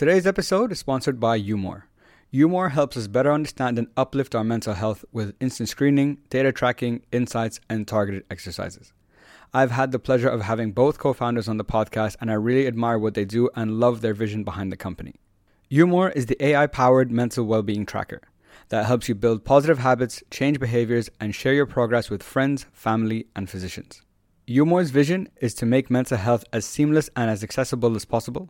Today's episode is sponsored by Umore. Umore helps us better understand and uplift our mental health with instant screening, data tracking, insights, and targeted exercises. I've had the pleasure of having both co founders on the podcast, and I really admire what they do and love their vision behind the company. Umore is the AI powered mental well being tracker that helps you build positive habits, change behaviors, and share your progress with friends, family, and physicians. Umore's vision is to make mental health as seamless and as accessible as possible.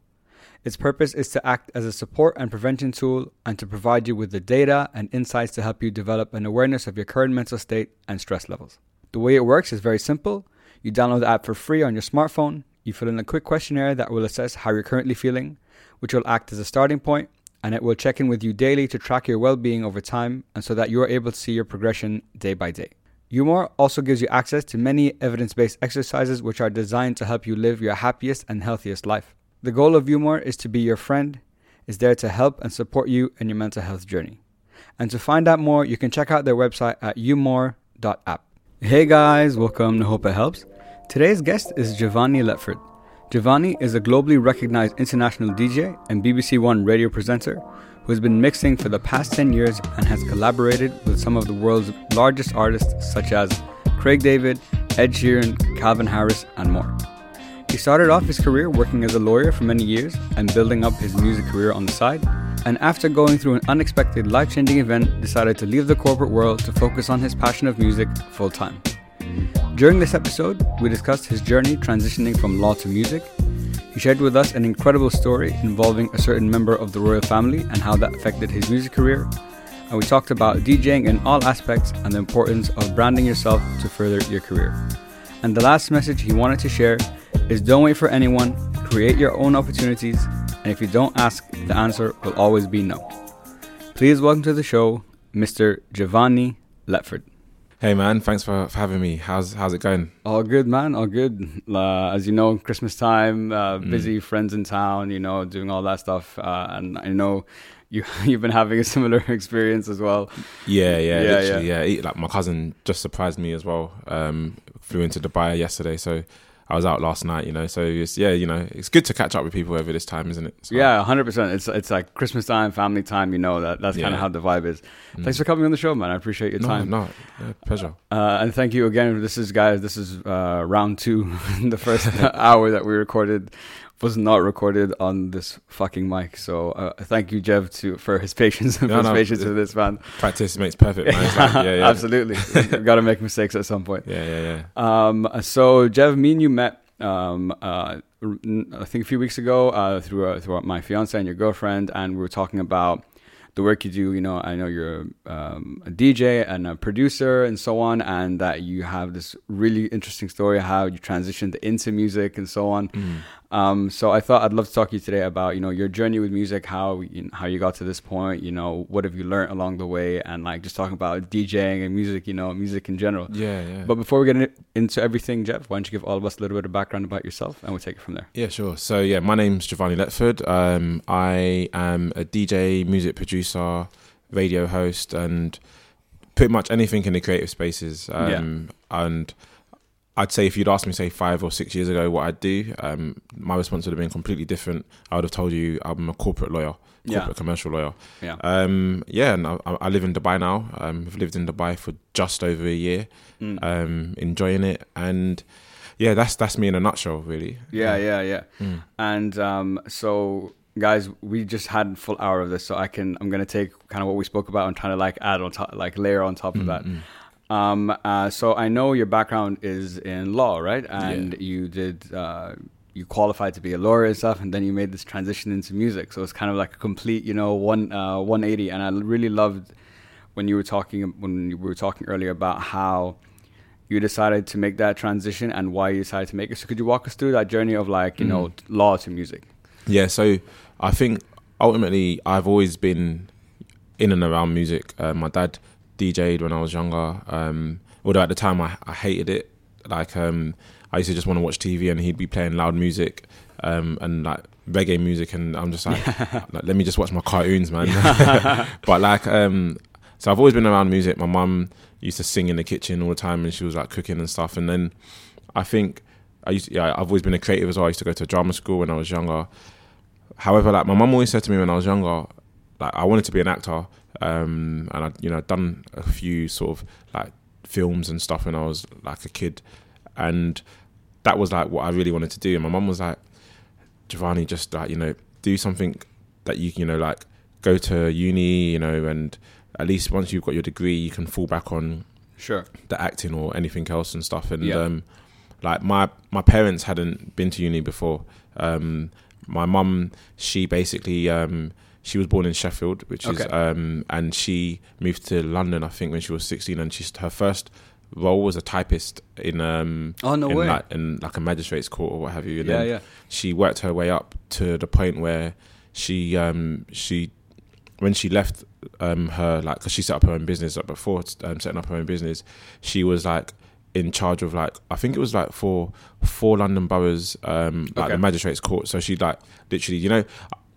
Its purpose is to act as a support and prevention tool and to provide you with the data and insights to help you develop an awareness of your current mental state and stress levels. The way it works is very simple. You download the app for free on your smartphone. You fill in a quick questionnaire that will assess how you're currently feeling, which will act as a starting point, and it will check in with you daily to track your well being over time and so that you are able to see your progression day by day. Umore also gives you access to many evidence based exercises which are designed to help you live your happiest and healthiest life. The goal of Umore is to be your friend, is there to help and support you in your mental health journey. And to find out more, you can check out their website at umore.app. Hey guys, welcome to Hope It Helps. Today's guest is Giovanni Letford. Giovanni is a globally recognized international DJ and BBC One radio presenter who has been mixing for the past 10 years and has collaborated with some of the world's largest artists such as Craig David, Ed Sheeran, Calvin Harris, and more. He started off his career working as a lawyer for many years and building up his music career on the side, and after going through an unexpected life changing event, decided to leave the corporate world to focus on his passion of music full time. During this episode, we discussed his journey transitioning from law to music. He shared with us an incredible story involving a certain member of the royal family and how that affected his music career. And we talked about DJing in all aspects and the importance of branding yourself to further your career. And the last message he wanted to share is don't wait for anyone, create your own opportunities, and if you don't ask, the answer will always be no. Please welcome to the show, Mr. Giovanni Letford. Hey man, thanks for, for having me. How's how's it going? All good, man. All good. Uh, as you know, Christmas time, uh, busy, mm. friends in town. You know, doing all that stuff. Uh, and I know you you've been having a similar experience as well. Yeah, yeah, yeah, yeah. yeah. Like my cousin just surprised me as well. Um, flew into Dubai yesterday, so I was out last night, you know. So it's yeah, you know, it's good to catch up with people over this time, isn't it? So, yeah, hundred percent. It's it's like Christmas time, family time. You know that that's yeah. kind of how the vibe is. Mm. Thanks for coming on the show, man. I appreciate your no, time. No, yeah, pleasure. Uh, and thank you again. This is guys. This is uh, round two, the first hour that we recorded was not recorded on this fucking mic. So uh, thank you, Jev, to for his patience and no, his no, patience with this man. Practice makes perfect, man. Like, yeah, yeah. Absolutely, got to make mistakes at some point. Yeah, yeah, yeah. Um, so Jev, me and you met. Um, uh, I think a few weeks ago uh, through uh, through my fiance and your girlfriend, and we were talking about the work you do. You know, I know you're um, a DJ and a producer and so on, and that you have this really interesting story how you transitioned into music and so on. Mm. Um, so I thought I'd love to talk to you today about you know your journey with music, how you know, how you got to this point, you know what have you learned along the way, and like just talking about DJing and music, you know music in general. Yeah, yeah. But before we get into everything, Jeff, why don't you give all of us a little bit of background about yourself, and we'll take it from there. Yeah, sure. So yeah, my name's Giovanni Letford. Um, I am a DJ, music producer, radio host, and pretty much anything in the creative spaces. Um, yeah. And I'd say if you'd asked me, say, five or six years ago, what I'd do, um, my response would have been completely different. I would have told you I'm a corporate lawyer, corporate yeah. commercial lawyer. Yeah. Um, yeah, and I, I, live in Dubai now. Um, I've lived in Dubai for just over a year, mm. um, enjoying it, and yeah, that's that's me in a nutshell, really. Yeah, yeah, yeah. Mm. And um, so guys we just had full hour of this so i can i'm gonna take kind of what we spoke about and trying to like add on top like layer on top of mm, that mm. Um, uh, so I know your background is in law, right? And yeah. you did uh, you qualified to be a lawyer and stuff, and then you made this transition into music. So it's kind of like a complete, you know, one uh, 180. And I really loved when you were talking when you were talking earlier about how you decided to make that transition and why you decided to make it. So could you walk us through that journey of like you mm. know law to music? Yeah. So I think ultimately I've always been in and around music. Uh, my dad DJed when I was younger. Um, although at the time I, I hated it. Like um, I used to just want to watch TV and he'd be playing loud music um, and like reggae music, and I'm just like, like let me just watch my cartoons, man. but like, um, so I've always been around music. My mum used to sing in the kitchen all the time, and she was like cooking and stuff. And then I think I used, to, yeah, I've always been a creative as well. I used to go to drama school when I was younger. however, like my mum always said to me when I was younger, like I wanted to be an actor, um, and I, you know, done a few sort of like films and stuff when I was like a kid, and that was like what I really wanted to do. And my mum was like, Giovanni, just like you know, do something that you you know like go to uni, you know, and at least once you've got your degree, you can fall back on Sure. the acting or anything else and stuff. And Yeah. um, like my my parents hadn't been to uni before. Um, my mum, she basically um, she was born in Sheffield, which is um, and she moved to London, I think, when she was sixteen, and she's her first role was a typist in um Oh no in way. like in like a magistrate's court or what have you. And yeah, then yeah. she worked her way up to the point where she um she when she left um her like because she set up her own business like before um, setting up her own business she was like in charge of like I think it was like for four London boroughs um like Okay. the magistrates court so she like literally you know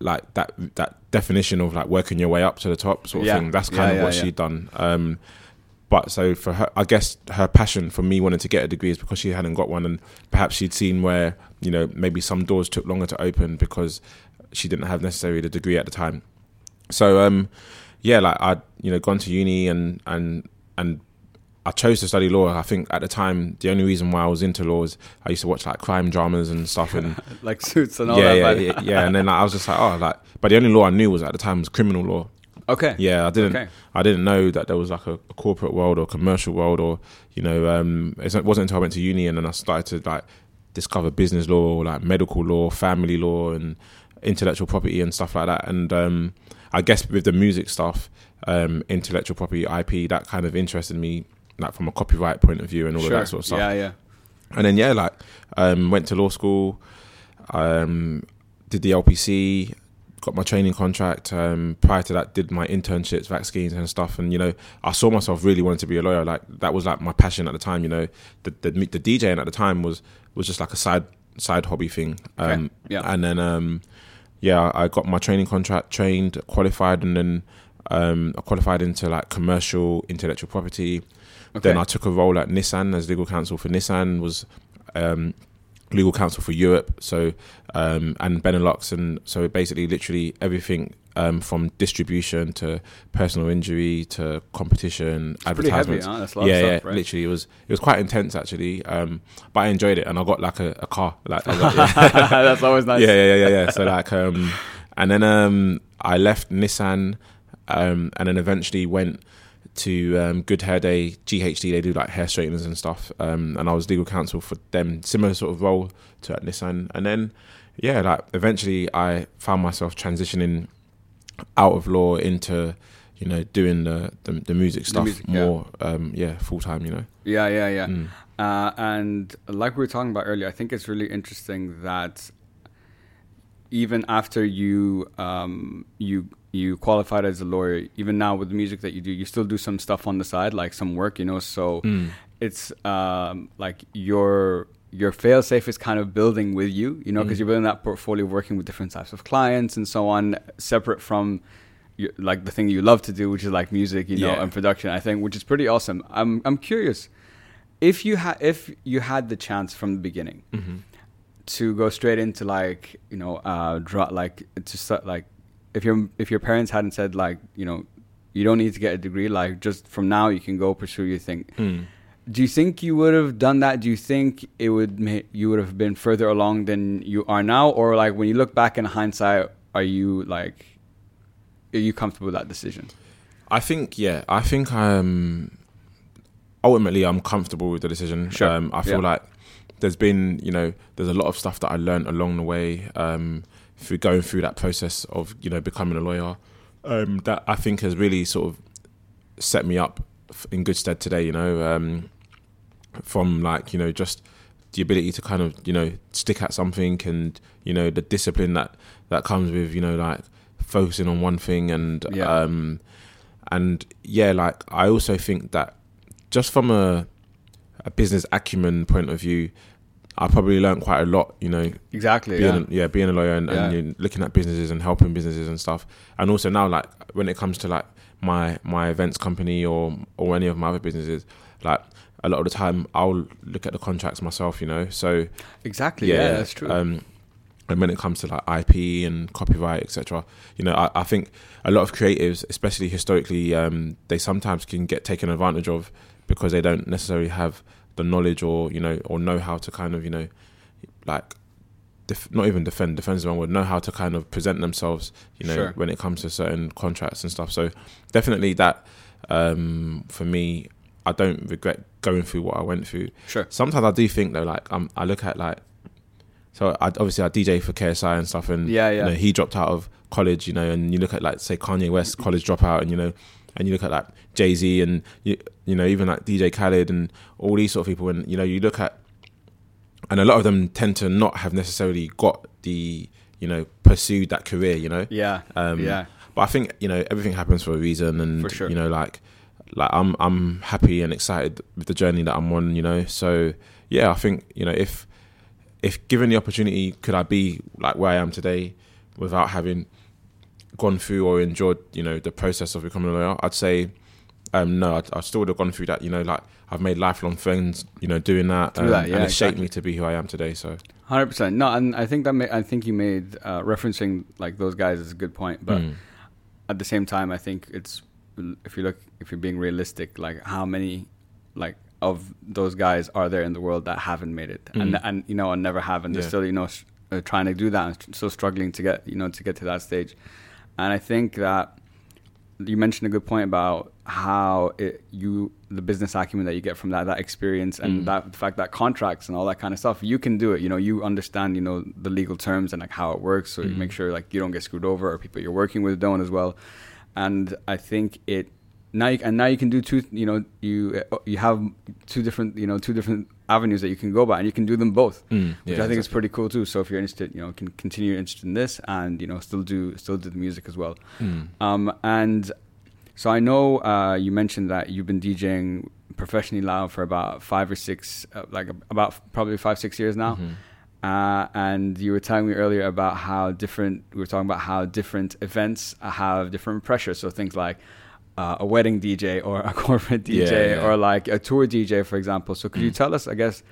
like that that definition of like working your way up to the top sort of Yeah. thing that's Yeah, kind of what yeah. she'd done um but so for her, I guess her passion for me wanting to get a degree is because she hadn't got one, and perhaps she'd seen where you know maybe some doors took longer to open because she didn't have necessarily the degree at the time. So um, yeah, like I'd you know gone to uni and and and I chose to study law. I think at the time the only reason why I was into law is I used to watch like crime dramas and stuff and Like suits and all yeah, that. yeah, yeah, yeah. And then like, I was just like, oh, like, but the only law I knew was at the time was criminal law. Okay. Yeah, I didn't. Okay. I didn't know that there was like a, a corporate world or commercial world or you know. Um, it wasn't until I went to uni and then I started to like discover business law, like medical law, family law, and intellectual property and stuff like that. And um, I guess with the music stuff, um, intellectual property, IP, that kind of interested me, like from a copyright point of view and all Sure. of that sort of stuff. Yeah, yeah. And then yeah, like um, went to law school, um, did the LPC, got my training contract. Um, prior to that, did my internships, vac schemes and stuff. And you know, I saw myself really wanting to be a lawyer. Like that was like my passion at the time. You know, the the, the DJing at the time was was just like a side side hobby thing. Um, Okay, yeah. And then um, yeah, I got my training contract, trained, qualified, and then um, I qualified into like commercial intellectual property. Then I took a role at Nissan as legal counsel for Nissan. Was um, legal counsel for Europe, so um, and Benelux, and so basically, literally everything um, from distribution to personal injury to competition, heavy, advertisements. huh? A lot yeah, yeah, right? literally, it was it was quite intense actually, um, but I enjoyed it, and I got like a, a car, like got, yeah. That's always nice. yeah, yeah, yeah, yeah, yeah. So like, um, and then um, I left Nissan, um, and then eventually went to um, Good Hair Day, GHD. They do like hair straighteners and stuff, um, and I was legal counsel for them, similar sort of role to at Nissan. And then, yeah, like eventually I found myself transitioning out of law into, you know, doing the the, the music stuff music, yeah. more, um, yeah, full time. You know, Yeah, yeah, yeah. Mm. Uh, and like we were talking about earlier, I think it's really interesting that even after you um, you you qualified as a lawyer, even now with the music that you do, you still do some stuff on the side, like some work, you know. So Mm. it's um, like your your fail safe is kind of building with you, you know, because Mm. you're building that portfolio, working with different types of clients and so on, separate from your, like the thing you love to do, which is like music, you know, Yeah. and production. I think, which is pretty awesome. I'm I'm curious if you had if you had the chance from the beginning Mm-hmm. To go straight into like you know uh draw like to start like if your if your parents hadn't said like you know you don't need to get a degree like just from now you can go pursue your thing Mm. do you think you would have done that do you think it would ma- you would have been further along than you are now or like when you look back in hindsight are you like are you comfortable with that decision I think yeah, I think i'm ultimately I'm comfortable with the decision. Sure. Um, I feel Yeah. like there's been you know there's a lot of stuff that I learned along the way um, through going through that process of you know becoming a lawyer um, that I think has really sort of set me up in good stead today. You know, um, from like you know just the ability to kind of you know stick at something and you know the discipline that that comes with you know like focusing on one thing and Yeah. um and yeah like i also think that just from a a business acumen point of view i probably learned quite a lot you know exactly being yeah yeah being a lawyer and, and Yeah. know, looking at businesses and helping businesses and stuff and also now like when it comes to like my my events company or or any of my other businesses like a lot of the time i'll look at the contracts myself you know so exactly yeah, that's true um, and when it comes to like IP and copyright, etc., you know, I, I, think a lot of creatives, especially historically, um, they sometimes can get taken advantage of because they don't necessarily have the knowledge or you know or know how to kind of you know like def- not even defend defend the wrong word know how to kind of present themselves you know Sure. when it comes to certain contracts and stuff. So definitely that um, for me, I don't regret going through what I went through. Sure. Sometimes I do think though, like um, I look at like so I obviously I DJ for KSI and stuff, and Yeah, yeah. you know, he dropped out of college, you know, and you look at like say Kanye West college dropout, and you know, and you look at like Jay Z and you, you know even like DJ Khaled and all these sort of people, and you know you look at, and a lot of them tend to not have necessarily got the you know pursued that career, you know, Yeah. um, yeah. but I think you know everything happens for a reason, and sure. you know, like, like I'm I'm happy and excited with the journey that I'm on. You know, so yeah, I think you know if if given the opportunity, could I be like where I am today without having gone through or enjoyed you know the process of becoming a lawyer? I'd say um, no. I'd, I still would have gone through that. You know, like I've made lifelong friends. You know, doing that, um, that, yeah, and it shaped me to be who I am today. So Hundred percent. No, and I think that ma- I think you made uh, referencing like those guys is a good point, but mm, at the same time, I think it's if you look if you're being realistic, like how many like of those guys are there in the world that haven't made it, and Mm. and you know and never have, and they're still you know s- uh, trying to do that, and st- still struggling to get you know to get to that stage, and I think that you mentioned a good point about how it, you the business acumen that you get from that that experience and Mm. that the fact that contracts and all that kind of stuff you can do it you know you understand you know the legal terms and like how it works so you Mm. make sure like you don't get screwed over or people you're working with don't as well and I think it now you, and now you can do two you know you you have two different you know two different avenues that you can go by and you can do them both mm, which I think is pretty cool too so if you're interested you know can continue your interest in this and you know still do still do the music as well Mm. um, and so I know uh, you mentioned that you've been DJing professionally now for about five or six, uh, like about probably five six years now. Mhm. Uh, and you were telling me earlier about how different we were talking about how different events have different pressures. So things like uh, a wedding DJ or a corporate DJ Yeah, yeah. or like a tour DJ, for example. So could you Mm. tell us, I guess,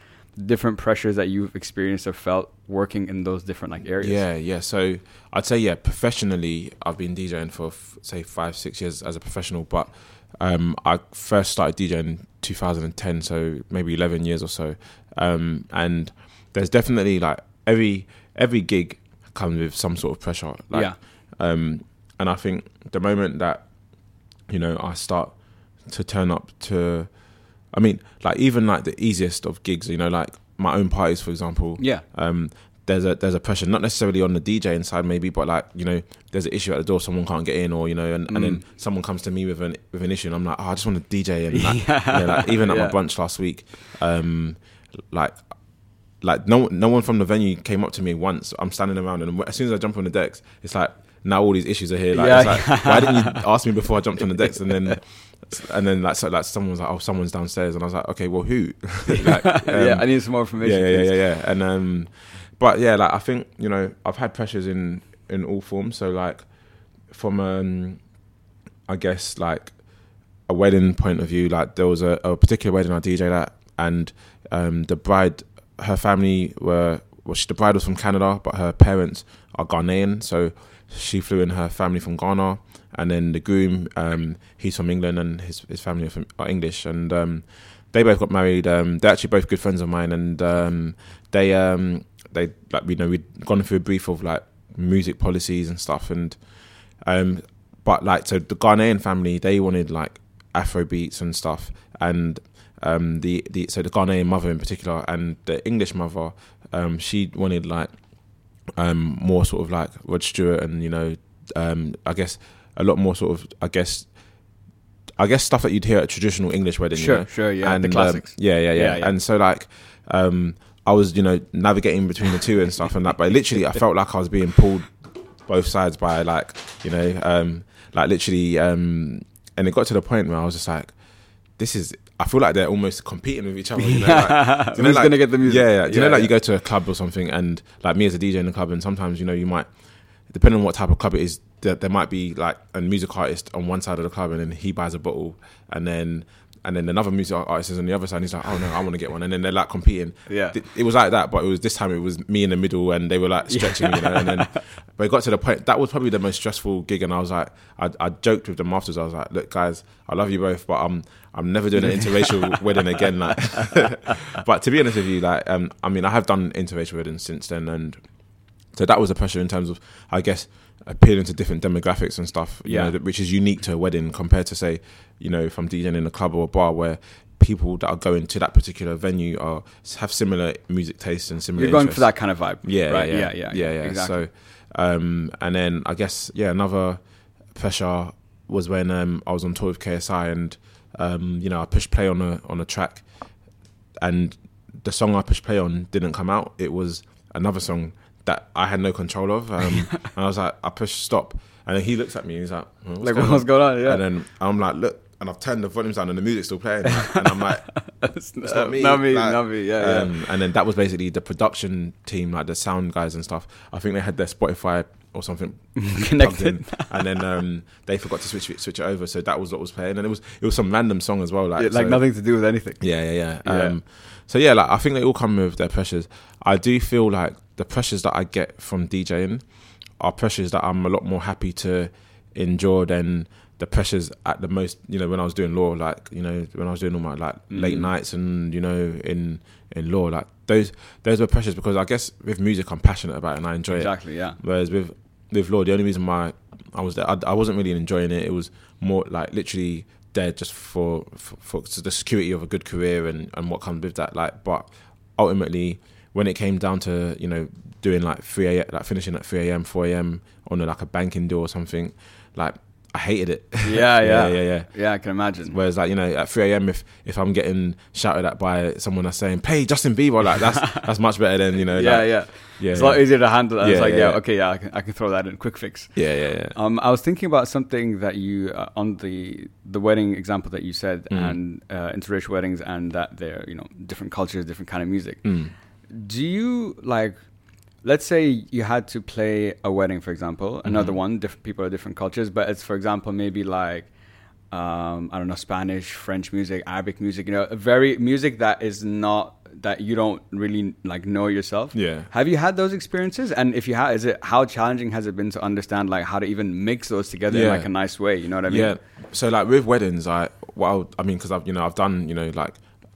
different pressures that you've experienced or felt working in those different like areas? Yeah, yeah. So I'd say yeah, professionally, I've been DJing for f- say five, six years as a professional. But um, I first started DJing in 2010, so maybe 11 years or so. Um, and there's definitely like every every gig comes with some sort of pressure. Like, yeah, um, and I think the moment that you know I start to turn up to, I mean, like even like the easiest of gigs, you know, like my own parties, for example yeah, um, there's a there's a pressure not necessarily on the DJ inside maybe, but like you know there's an issue at the door, someone can't get in, or you know, and, and then Mm. someone comes to me with an with an issue, and I'm like, oh, I just want to DJ, and like, Yeah. you know, like even at Yeah. my brunch last week, um, like. Like no, no one from the venue came up to me once. I'm standing around, and as soon as I jump on the decks, it's like now all these issues are here. Like, Yeah. it's like why didn't you ask me before I jumped on the decks? And then, and then like so like someone was like, oh, someone's downstairs, and I was like, okay, well, who? like, yeah. um, I need some more information. yeah, yeah, please. yeah, yeah. And um, but yeah, like I think you know I've had pressures in in all forms. So like from um, I guess like a wedding point of view, like there was a, a particular wedding I DJ at, and um, the bride, her family were well, she, the bride was from Canada, but her parents are Ghanaian, so she flew in her family from Ghana, and then the groom, um, he's from England, and his his family are, from, are English, and um, they both got married. Um, they're actually both good friends of mine, and um, they um, they like you know we'd gone through a brief of like music policies and stuff, and um, but like so the Ghanaian family they wanted like Afro beats and stuff, and the the so the Ghanaian mother in particular and the English mother, she wanted like um, more sort of like Rod Stewart and you know um, I guess a lot more sort of I guess I guess stuff that you'd hear at a traditional English wedding. you Sure, know? sure, yeah, and the um, classics. yeah, yeah, yeah, Yeah, yeah. And so like, um, I was you know navigating between the two and stuff, and that. but literally, I felt like I was being pulled both sides by like you know, um, like literally, um, and it got to the point where I was just like, this is. I feel like they're almost competing with each other. You know, like, you know, Who's like- gonna get the music? Yeah, yeah. Do you know, like yeah. you go to a club or something, and like me as a DJ in the club, and sometimes you know you might, depending on what type of club it is, there, there might be like a music artist on one side of the club, and then he buys a bottle, and then and then another music artist is on the other side. And he's like, "Oh no, I want to get one," and then they're like competing. Yeah. It was like that, but it was this time it was me in the middle, and they were like stretching me, you know. And then, but it got to the point that was probably the most stressful gig, and I was like, I, I joked with them afterwards. I was like, "Look, guys, I love you both, but I'm I'm never doing an interracial wedding again." Like, but to be honest with you, like, um, I mean, I have done interracial weddings since then, and so that was a pressure in terms of, I guess, appealing to different demographics and stuff. You Yeah. know, which is unique to a wedding compared to say, you know, if I'm DJing in a club or a bar where people that are going to that particular venue are have similar music tastes and similar. You're going interests. for that kind of vibe. Yeah, Right. yeah, Yeah. Yeah. yeah, yeah. Exactly. So, um, and then I guess yeah, another pressure was when um, I was on tour with KSI, and um, you know I pushed play on a on a track, and the song I pushed play on didn't come out. It was another song that I had no control of, um, and I was like, I pushed stop, and then he looks at me, and he's like, "Oh, what's like going what's on?" going on? Yeah. And then I'm like, look. And I've turned the volumes down and the music's still playing. And I'm like, it's not me, Not me. like, not me. Yeah. yeah. um, and then that was basically the production team, like the sound guys and stuff. I think they had their Spotify or something Connected. and then um, they forgot to switch it, switch it over. So that was what was playing, and it was it was some random song as well, like Yeah, like so- nothing to do with anything. Yeah, yeah, yeah. Yeah. Um, so yeah, like I think they all come with their pressures. I do feel like the pressures that I get from DJing are pressures that I'm a lot more happy to endure than the pressures at the most. You know, when I was doing law, like you know, when I was doing all my like late Mhm. nights and you know in in law, like those those were pressures because I guess with music I'm passionate about it and I enjoy it. Exactly. Yeah. Whereas with with law, the only reason why I was there, I, I wasn't really enjoying it. It was more like literally there just for, for for the security of a good career and and what comes with that. Like, but ultimately, when it came down to you know doing like three a like finishing at three a.m., four a.m. on a, like a banking deal or something, like I hated it. Yeah. Yeah. yeah, yeah, yeah. Yeah. I can imagine. Whereas like you know at 3 a.m. if if I'm getting shouted at by someone that's saying play Justin Bieber like that's that's much better than you know yeah. like, yeah. yeah It's a lot easier to handle. It's Yeah, like, yeah, yeah, yeah. okay, yeah, I can, I can throw that in. Quick fix. yeah yeah yeah Um, I was thinking about something that you uh, on the the wedding example that you said, Mm. and uh, interracial weddings, and that they're you know different cultures, different kind of music. Mm. Do you like? Let's say you had to play a wedding, for example, another Mhm. one. Different people are different cultures, but it's for example maybe like um, I don't know Spanish, French music, Arabic music. You know, very music that is not that you don't really like know yourself. yeah Have you had those experiences? And if you have, is it how challenging has it been to understand like how to even mix those together in like a nice way? You know what I mean? Yeah. So like with weddings, I well, I mean, because I've you know I've done you know like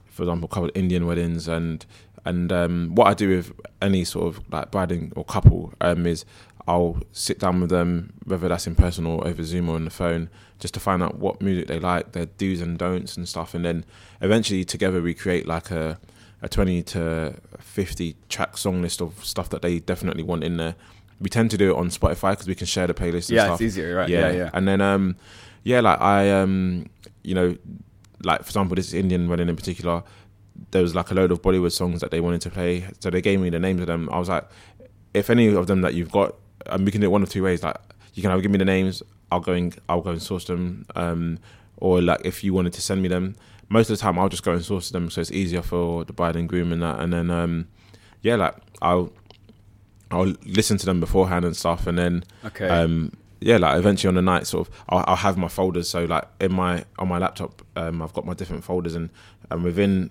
for example, a couple of Indian weddings and and um, what I do with any sort of like bride or couple um, is I'll sit down with them, whether that's in person or over Zoom or on the phone, just to find out what music they like, their do's and don'ts and stuff, and then eventually together we create like a a twenty to fifty track song list of stuff that they definitely want in there. We tend to do it on Spotify because we can share the playlist. And Yeah, stuff it's easier, right? Yeah, yeah. And then um, yeah, like I um, you know, like for example, this Indian wedding in particular, there was like a load of Bollywood songs that they wanted to play. So they gave me the names of them. I was like, if any of them that you've got, and we can do it one of two ways. Like you can either give me the names, I'll go and I'll go and source them, um, or like if you wanted to send me them. Most of the time, I'll just go and source them, so it's easier for the bride and groom and that. And then um, yeah, like I'll I'll listen to them beforehand and stuff, and then Okay. um, yeah, like eventually on the night, sort of, I'll, I'll have my folders. So like in my on my laptop, um, I've got my different folders, and and within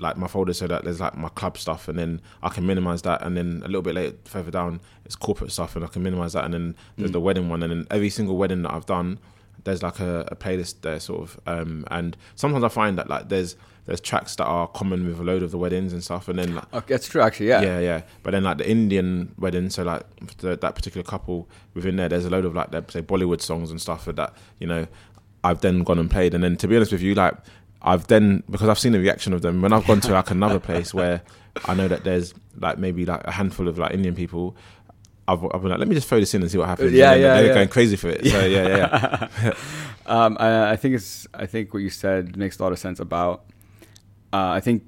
like my folder so that there's like my club stuff, and then I can minimize that, and then a little bit later, further down, it's corporate stuff, and I can minimize that, and then there's Mm. the wedding one, and then every single wedding that I've done, there's like a, a playlist there, sort of, um, and sometimes I find that like there's there's tracks that are common with a load of the weddings and stuff, and then like okay, that's true, actually. Yeah. yeah, yeah. But then like the Indian wedding, so like the, that particular couple within there, there's a load of like their say Bollywood songs and stuff that you know I've then gone and played. And then to be honest with you, like I've then because I've seen the reaction of them when I've gone to like another place where I know that there's like maybe like a handful of like Indian people. I've, I've been like, let me just throw this in and see what happens. Yeah, and yeah, They're yeah. going crazy for it. So yeah, yeah, yeah. um, I, I think it's. I think what you said makes a lot of sense about. Uh, I think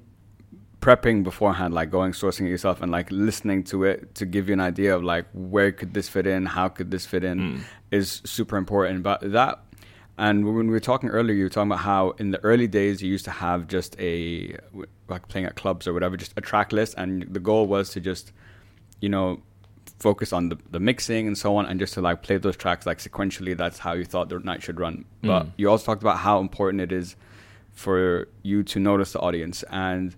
prepping beforehand, like going sourcing it yourself and like listening to it to give you an idea of like where could this fit in, how could this fit in, Mm. is super important. But that, and when we were talking earlier, you were talking about how in the early days you used to have just a like playing at clubs or whatever, just a track list, and the goal was to just, you know, focus on the, the mixing and so on, and just to like play those tracks like sequentially. That's how you thought the night should run. But Mm. you also talked about how important it is for you to notice the audience and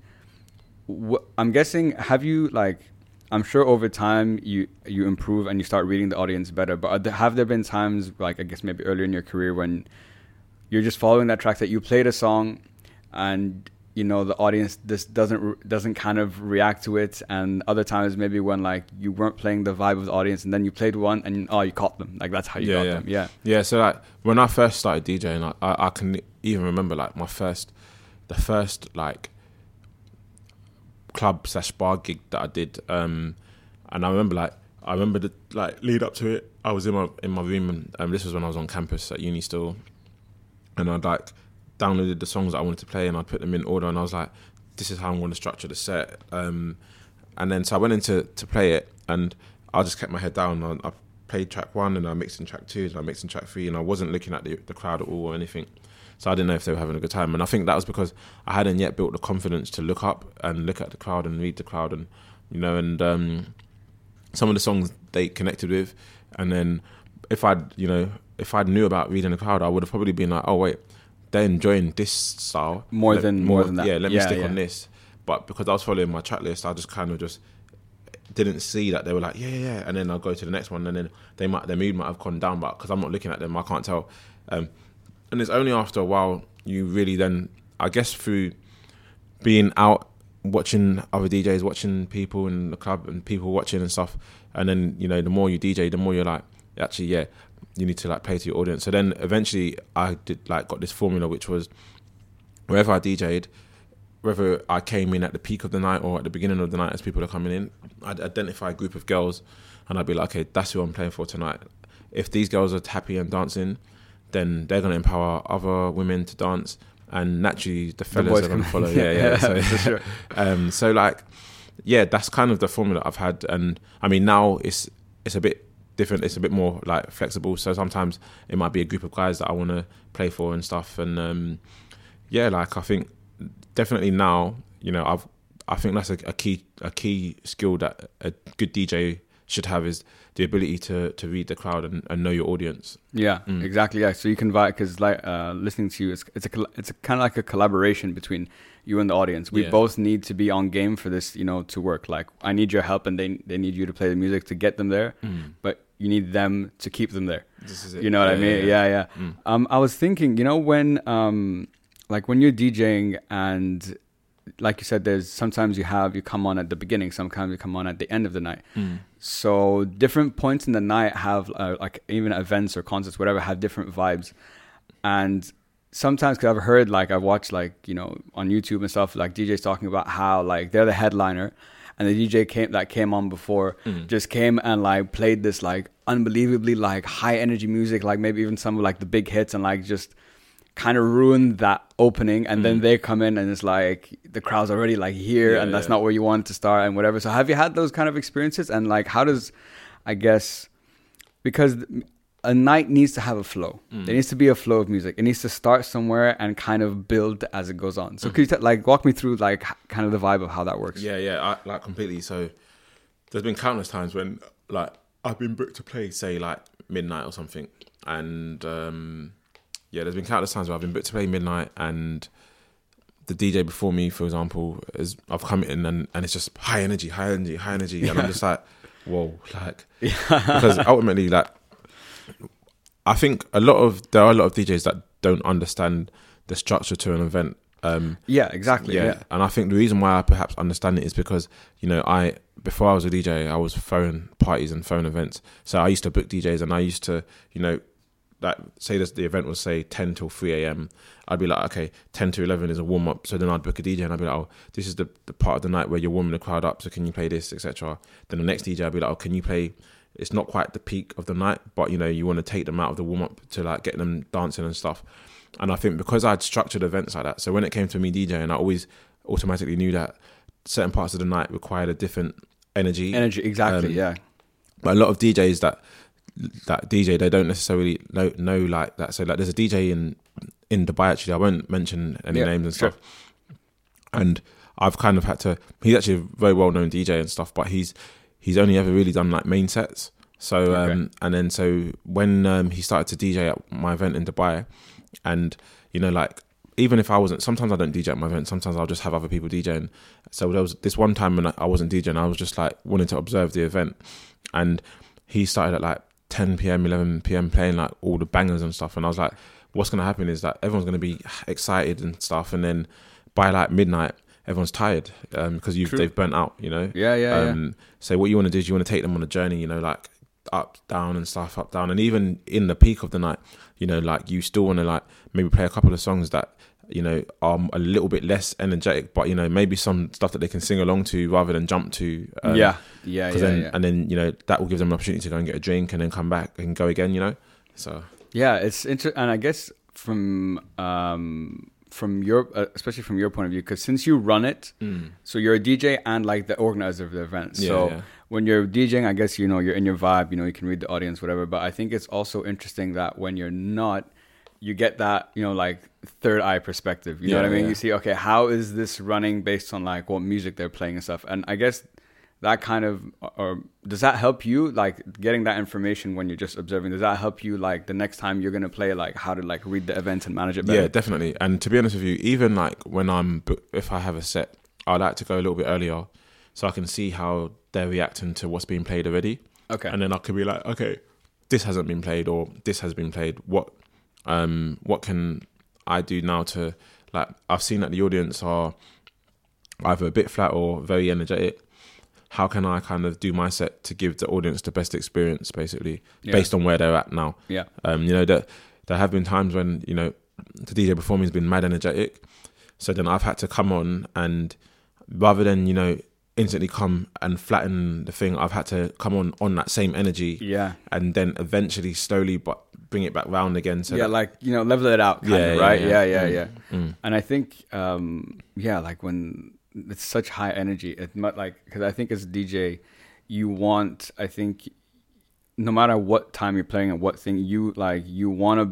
wh- i'm guessing have you like i'm sure over time you you improve and you start reading the audience better but have there been times like i guess maybe earlier in your career when you're just following that track that you played a song and you know the audience just doesn't doesn't kind of react to it? And other times maybe when like you weren't playing the vibe of the audience and then you played one and oh you caught them. Like that's how you Yeah, got yeah. them. Yeah. Yeah, so like when I first started DJing, I, I can even remember like my first, the first like club slash bar gig that I did, um, and I remember like I remember the like lead up to it. I was in my in my room, and um, this was when I was on campus at uni still, and I'd like downloaded the songs that I wanted to play, and I'd put them in order, and I was like, this is how I'm going to structure the set. Um, and then so I went in to, to play it, and I just kept my head down. I, I played track one, and I mixed in track two, and I mixed in track three, and I wasn't looking at the, the crowd at all or anything. So I didn't know if they were having a good time, and I think that was because I hadn't yet built the confidence to look up and look at the crowd and read the crowd, and you know, and um, some of the songs they connected with, and then if I'd you know if I knew about reading the crowd, I would have probably been like, oh wait, they're enjoying this style More Let- than- more than that. Yeah, let me Yeah, stick yeah. on this. But because I was following my track list, I just kind of just didn't see that they were like, yeah, yeah, yeah. And then I'll go to the next one, and then they might their mood might have gone down, but because I'm not looking at them, I can't tell. Um, and it's only after a while you really then, I guess, through being out watching other DJs, watching people in the club, and people watching and stuff, and then you know the more you DJ, the more you're like, actually, yeah, you need to like play to your audience. So then eventually, I did like got this formula, which was wherever I DJ'd, whether I came in at the peak of the night or at the beginning of the night as people are coming in, I'd identify a group of girls and I'd be like, okay, that's who I'm playing for tonight. If these girls are happy and dancing, then they're going to empower other women to dance and naturally the fellas boys are going to follow. Yeah, yeah. so, sure. um, so like, yeah, that's kind of the formula I've had. And I mean, now it's, it's a bit different. It's a bit more like flexible. So sometimes it might be a group of guys that I want to play for and stuff. And, um, yeah, like I think definitely now, you know, I've I think that's a, a key a key skill that a good DJ should have is the ability to to read the crowd and, and know your audience. Yeah, Mm. exactly. Yeah, so you can vibe because like uh, listening to you, it's it's a it's a kind of like a collaboration between you and the audience. We Yeah. both need to be on game for this, you know, to work. Like I need your help, and they they need you to play the music to get them there, but you need them to keep them there. This is it. You know what I mean? Yeah, yeah. Mm. Um, I was thinking, you know, when um, like when you're DJing and like you said, there's sometimes you have you come on at the beginning, sometimes you come on at the end of the night. Mm. So different points in the night have uh, like even events or concerts, whatever, have different vibes. And sometimes, because I've heard like I've watched like you know on YouTube and stuff, like DJs talking about how like they're the headliner, and the DJ came that came on before Mm. just came and like played this like unbelievably like high energy music, like maybe even some of like the big hits, and like just kind of ruined that opening and then Mm. they come in and it's like the crowd's already like here Yeah, and that's yeah. not where you want to start and whatever so have you had those kind of experiences and like how does i guess because a night needs to have a flow Mm. there needs to be a flow of music it needs to start somewhere and kind of build as it goes on so Mm. could you t- like walk me through like kind of the vibe of how that works Yeah, yeah, I, like completely. So there's been countless times when like I've been booked to play, say like midnight or something, and um, yeah, there's been countless times where I've been booked to play midnight, and the DJ before me, for example, is I've come in and, and it's just high energy, high energy, high energy, and I'm just like, whoa, like because ultimately, like I think a lot of there are a lot of DJs that don't understand the structure to an event. Um, yeah exactly yeah, and I think the reason why I perhaps understand it is because you know I before I was a DJ I was phone parties and phone events, so I used to book DJs and I used to you know like say this the event was say ten till three a.m. I'd be like okay ten to eleven is a warm up, so then I'd book a DJ and I'd be like oh this is the, the part of the night where you're warming the crowd up, so can you play this etc. Then the next DJ I'd be like oh can you play it's not quite the peak of the night, but you know you want to take them out of the warm up to like get them dancing and stuff. And I think because I'd structured events like that, so when it came to me DJing, I always automatically knew that certain parts of the night required a different energy. energy exactly Um, yeah But a lot of DJs that that DJ they don't necessarily know know like that. So like there's a DJ in in Dubai actually. I won't mention any Yeah, names and sure. stuff. And I've kind of had to. He's actually a very well known DJ and stuff, but he's he's only ever really done like main sets. So um, and then so when um, he started to DJ at my event in Dubai, and you know like even if I wasn't, sometimes I don't DJ at my event. Sometimes I'll just have other people DJing. So there was this one time when I wasn't DJing, I was just like wanting to observe the event, and he started at like 10 p.m., 11 p.m. playing like all the bangers and stuff, and I was like, what's gonna happen is that everyone's gonna be excited and stuff, and then by like midnight, everyone's tired because um, you've True. they've burnt out, you know. Yeah, yeah, um, yeah. So what you want to do is you want to take them on a journey, you know, like up, down, and stuff, up, down, and even in the peak of the night, you know, like you still want to like maybe play a couple of songs that you know are a little bit less energetic, but you know maybe some stuff that they can sing along to rather than jump to. Um, yeah, yeah, yeah, then, yeah. And then you know that will give them an opportunity to go and get a drink and then come back and go again, you know. So Yeah, it's inter- and I guess from um from your uh, especially from your point of view because since you run it, so you're a DJ and like the organizer of the event. Yeah, so yeah. when you're DJing, I guess you know you're in your vibe. You know you can read the audience, whatever. But I think it's also interesting that when you're not, you get that you know like third eye perspective. You know what I mean? yeah. You see, okay, how is this running based on like what music they're playing and stuff. And I guess that kind of or does that help you like getting that information when you're just observing does that help you like the next time you're gonna play like how to like read the event and manage it better Yeah, definitely. And to be honest with you, even like when I'm if I have a set, I like to go a little bit earlier so I can see how they're reacting to what's being played already. okay And then I could be like, okay, this hasn't been played or this has been played. What um what can I do now to like I've seen that the audience are either a bit flat or very energetic. How can I kind of do my set to give the audience the best experience basically Yeah. based on where they're at now? yeah Um, you know that there have been times when you know the DJ before me has been mad energetic, so then I've had to come on and rather than you know instantly come and flatten the thing, I've had to come on on that same energy yeah and then eventually slowly but bring it back round again. So yeah that, like you know level it out Yeah, of yeah, right yeah yeah. yeah yeah, Mm, mm. and i think um yeah like when it's such high energy it might like because i think as a dj you want i think no matter what time you're playing and what thing you like you want to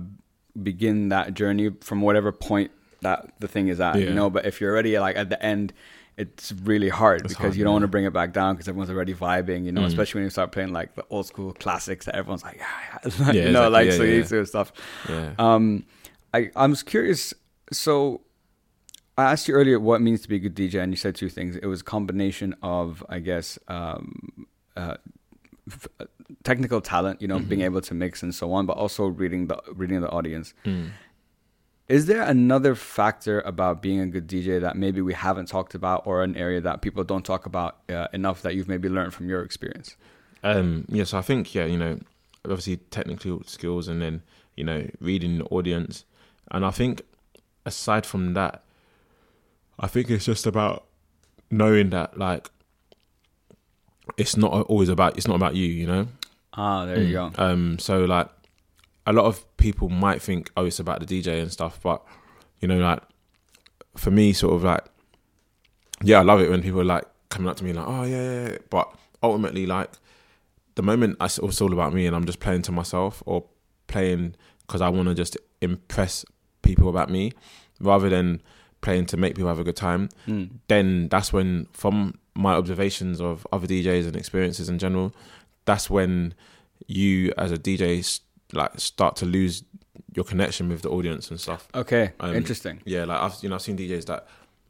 begin that journey from whatever point that the thing is at you know but if you're already like at the end it's really hard It's because hard, you don't want to bring it back down because everyone's already vibing you know Mm. especially when you start playing like the old school classics that everyone's like yeah, yeah. Yeah, you know like Yeah, so yeah, used to stuff yeah. um, I I'm curious. So, I asked you earlier what it means to be a good DJ, and you said two things. It was a combination of, I guess, um, uh, f- technical talent, you know, being able to mix and so on, but also reading the reading the audience. Mm. Is there another factor about being a good DJ that maybe we haven't talked about, or an area that people don't talk about uh, enough that you've maybe learned from your experience? Um, yeah, so I think yeah, you know, obviously technical skills and then you know reading the audience, and I think aside from that, I think it's just about knowing that like it's not always about it's not about you, you know. Ah, there you go. Um, so like a lot of people might think, oh, it's about the DJ and stuff, but you know, like for me, sort of like, yeah, I love it when people are like coming up to me like, oh yeah, yeah, yeah. but ultimately, like the moment I, it's all about me and I'm just playing to myself or playing because I want to just impress people about me, rather than playing to make people have a good time Mm. then that's when from my observations of other DJs and experiences in general, that's when you as a DJ like start to lose your connection with the audience and stuff. Okay, Um, interesting. Yeah, like I've you know I've seen DJs that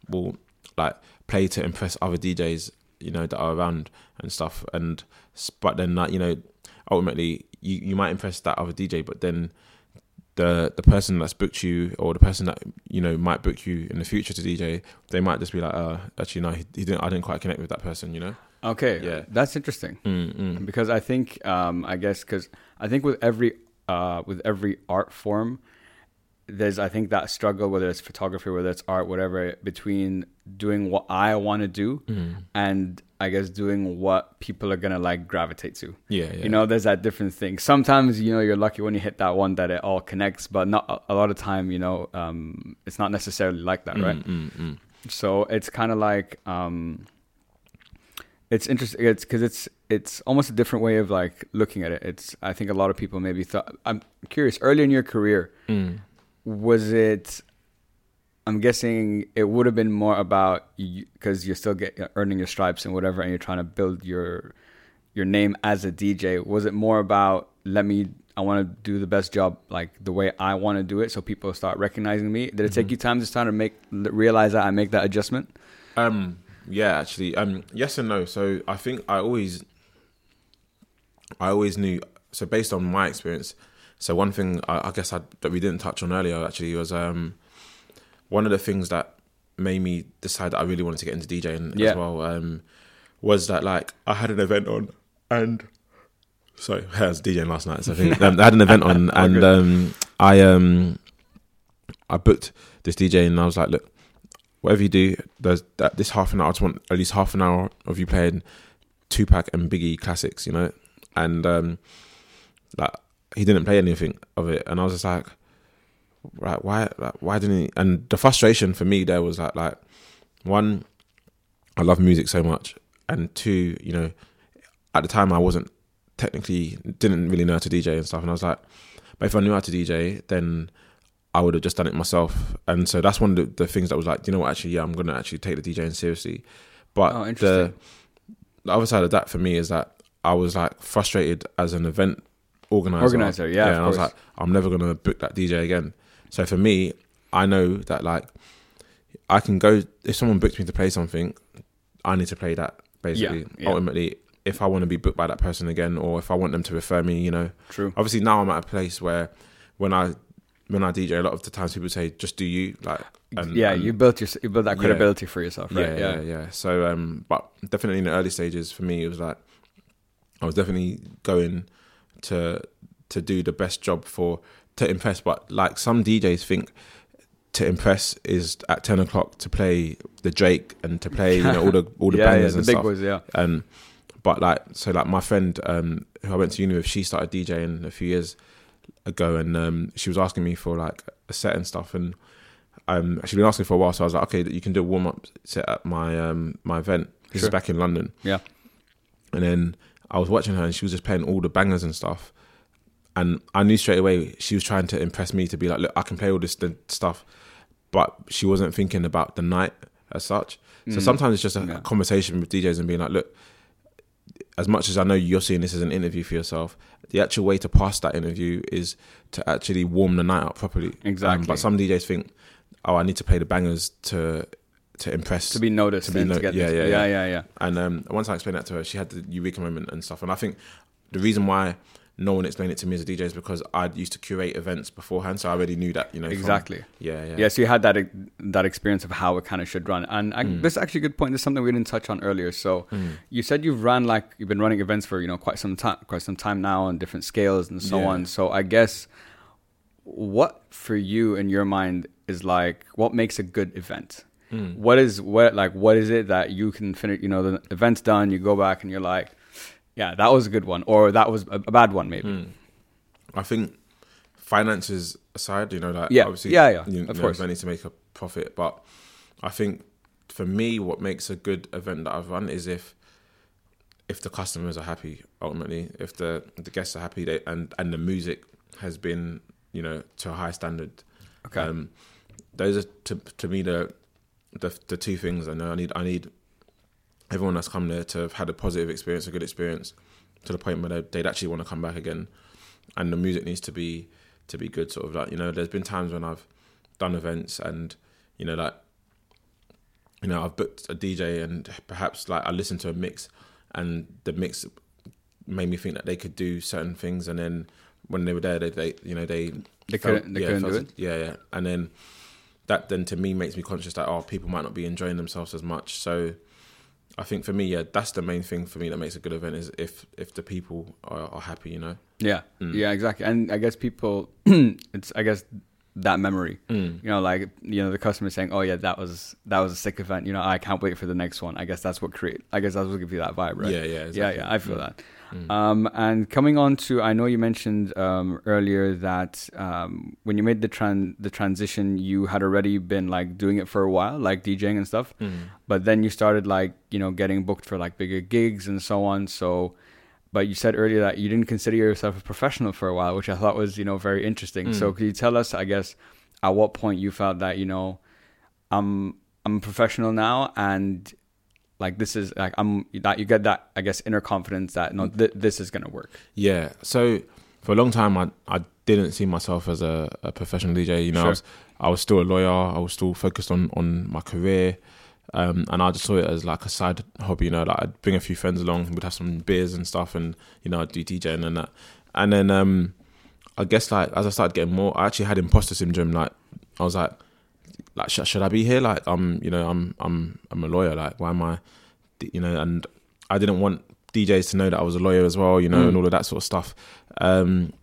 will like play to impress other DJs, you know, that are around and stuff. And but then like you know, ultimately you you might impress that other DJ, but then the the person that's booked you or the person that you know might book you in the future to DJ, they might just be like, uh, actually no, he, he didn't. I didn't quite connect with that person, you know. Okay, Yeah. that's interesting. Mm, mm. because I think um, I guess because I think with every uh, with every art form, there's I think that struggle whether it's photography, whether it's art, whatever, between doing what I want to do Mm. and I guess doing what people are gonna like gravitate to. Yeah, yeah. You know, there's that different thing. Sometimes you know you're lucky when you hit that one that it all connects, but not a, lot of time. You know, um, it's not necessarily like that, Mm, right? mm, mm. So it's kind of like um, it's interesting. It's because it's it's almost a different way of like looking at it. It's I think a lot of people maybe thought. I'm curious. Early in your career, Mm. was it? I'm guessing it would have been more about because you're still get, earning your stripes and whatever, and you're trying to build your your name as a DJ. Was it more about let me? I I want to do the best job, like the way I want to do it, so people start recognizing me. Did it take Mhm. you time to start to make realize that I make that adjustment? Um, yeah, actually, um, yes and no. So I think I always, I always knew. So based on my experience, so one thing I, I guess I, that we didn't touch on earlier actually was um, one of the things that made me decide that I really wanted to get into DJing Yeah. as well. Um, was that like I had an event on and. Sorry, I was DJing last night. So I think um, I had an event on, and um, I um, I booked this DJ, and I was like, "Look, whatever you do, there's that this half an hour. I just want at least half an hour of you playing Tupac and Biggie classics, you know." And um, like he didn't play anything of it, and I was just like, "Right, why? Like, why didn't he?" And the frustration for me there was like, like one, I love music so much, and two, you know, at the time I wasn't technically didn't really know how to DJ and stuff, and I was like, but if I knew how to DJ, then I would have just done it myself. And so that's one of the, the things that was like, you know what, actually, yeah, I'm gonna actually take the DJing seriously. But Oh, the, the other side of that for me is that I was like frustrated as an event organizer. Organizer, yeah, of and I was like, I'm never gonna book that DJ again. So for me, I know that like I can go if someone books me to play something, I need to play that basically. Yeah, yeah. Ultimately, if I want to be booked by that person again, or if I want them to refer me, you know, True. obviously now I'm at a place where when I when I DJ, a lot of the times people say just do you like. And, yeah, and- you built your you built that Yeah. credibility for yourself, right? yeah, yeah, yeah. So, um, but definitely in the early stages for me, it was like I was definitely going to to do the best job for to impress. But like some DJs think to impress is at ten o'clock to play the Drake and to play you know all the all the yeah, yeah, the and big stuff. boys, yeah. And but like so like my friend um who I went to uni with, she started DJing a few years ago and um she was asking me for like a set and stuff and um she'd been asking for a while so I was like, Okay, you can do a warm up set at my um my event. This Sure. is back in London. Yeah. And then I was watching her and she was just playing all the bangers and stuff. And I knew straight away she was trying to impress me to be like, look, I can play all this stuff, but she wasn't thinking about the night as such. So Mm. sometimes it's just a Yeah. conversation with DJs and being like, look, as much as I know you're seeing this as an interview for yourself, the actual way to pass that interview is to actually warm the night up properly. Um, Exactly. but some DJs think, oh, I need to play the bangers to to impress. to be noticed To be and no- to yeah, yeah, yeah, yeah. yeah, yeah. and um, once I explained that to her, she had the eureka moment and stuff. And I think the reason why no one explained it to me as a DJ is because I used to curate events beforehand, so I already knew that. You know, from- Exactly. yeah, yeah, Yeah, so you had that that experience of how it kind of should run, and I, Mm. this is actually a good point. This is something we didn't touch on earlier. So Mm. you said you've run like you've been running events for you know quite some time, quite some time now, on different scales and so Yeah. on. So I guess what for you in your mind is like what makes a good event? Mm. What is what like what is it that you can finish? You know, the event's done, you go back and you're like, yeah, that was a good one, or that was a, a bad one, maybe. Mm. I think finances aside, you know, like Yeah. obviously, Yeah, yeah, you of know, course. they need to make a profit, but I think for me, what makes a good event that I've run is if if the customers are happy. Ultimately, if the the guests are happy, they, and and the music has been you know to a high standard. Okay. Um, those are to to me the the the two things I know. I need I need everyone that's come there to have had a positive experience, a good experience, to the point where they, they'd actually want to come back again. And the music needs to be to be good. Sort of like you know, there's been times when I've done events and you know like you know I've booked a DJ and perhaps like I listened to a mix and the mix made me think that they could do certain things and then when they were there they, they you know they They felt- couldn't- they yeah, couldn't do felt- yeah yeah and then that then to me makes me conscious that oh people might not be enjoying themselves as much so I think for me yeah that's the main thing for me that makes a good event is if if the people are, are happy you know Yeah, Mm. yeah, exactly. And I guess people, it's I guess that memory. Mm. You know, like you know, the customer saying, "Oh yeah, that was that was a sick event." You know, I can't wait for the next one. I guess that's what create. I guess that's what gives you that vibe, right? yeah yeah yeah, exactly. yeah. I feel Mm. that. Mm. Um, and coming on to, I know you mentioned um, earlier that um, when you made the tran- the transition, you had already been like doing it for a while, like DJing and stuff. Mm. But then you started like you know getting booked for like bigger gigs and so on. So, but you said earlier that you didn't consider yourself a professional for a while, which I thought was you know very interesting. Mm. So could you tell us, I guess, at what point you felt that you know I'm I'm a professional now and like this is like I'm that you get that I guess inner confidence that no th- this is gonna work. Yeah. So for a long time I I didn't see myself as a, a professional DJ. You know, I was I was still a lawyer. I was still focused on on my career. Um, and I just saw it as like a side hobby, you know. Like I'd bring a few friends along, we'd have some beers and stuff, and you know, I'd do DJing and that. And then um, I guess like as I started getting more, I actually had imposter syndrome. Like I was like, like should, should I be here? Like I'm, you know, I'm I'm I'm a lawyer. Like why am I, you know? And I didn't want DJs to know that I was a lawyer as well, you know, Mm. and all of that sort of stuff. Um,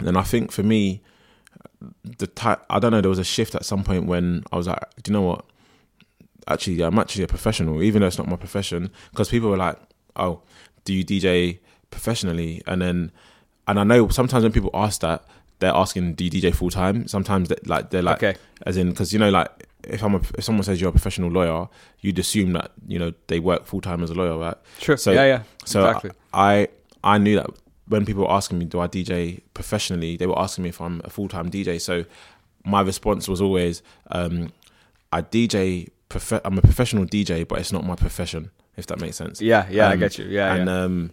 and I think for me, the type I don't know, there was a shift at some point when I was like, do you know what? Actually, I'm actually a professional, even though it's not my profession. Because people were like, oh, do you DJ professionally? And then, and I know sometimes when people ask that, they're asking, do you DJ full time? Sometimes they, like they're like, okay. as in because you know like if I'm a, if someone says you're a professional lawyer, you'd assume that you know they work full time as a lawyer, right? Sure. So- yeah, yeah. So Exactly. I I knew that when people were asking me, do I DJ professionally? They were asking me if I'm a full time DJ. So my response was always, um, I DJ. Prof- I'm a professional DJ, but it's not my profession. If that makes sense. Yeah, yeah, I Um, get you. Yeah, and yeah. um,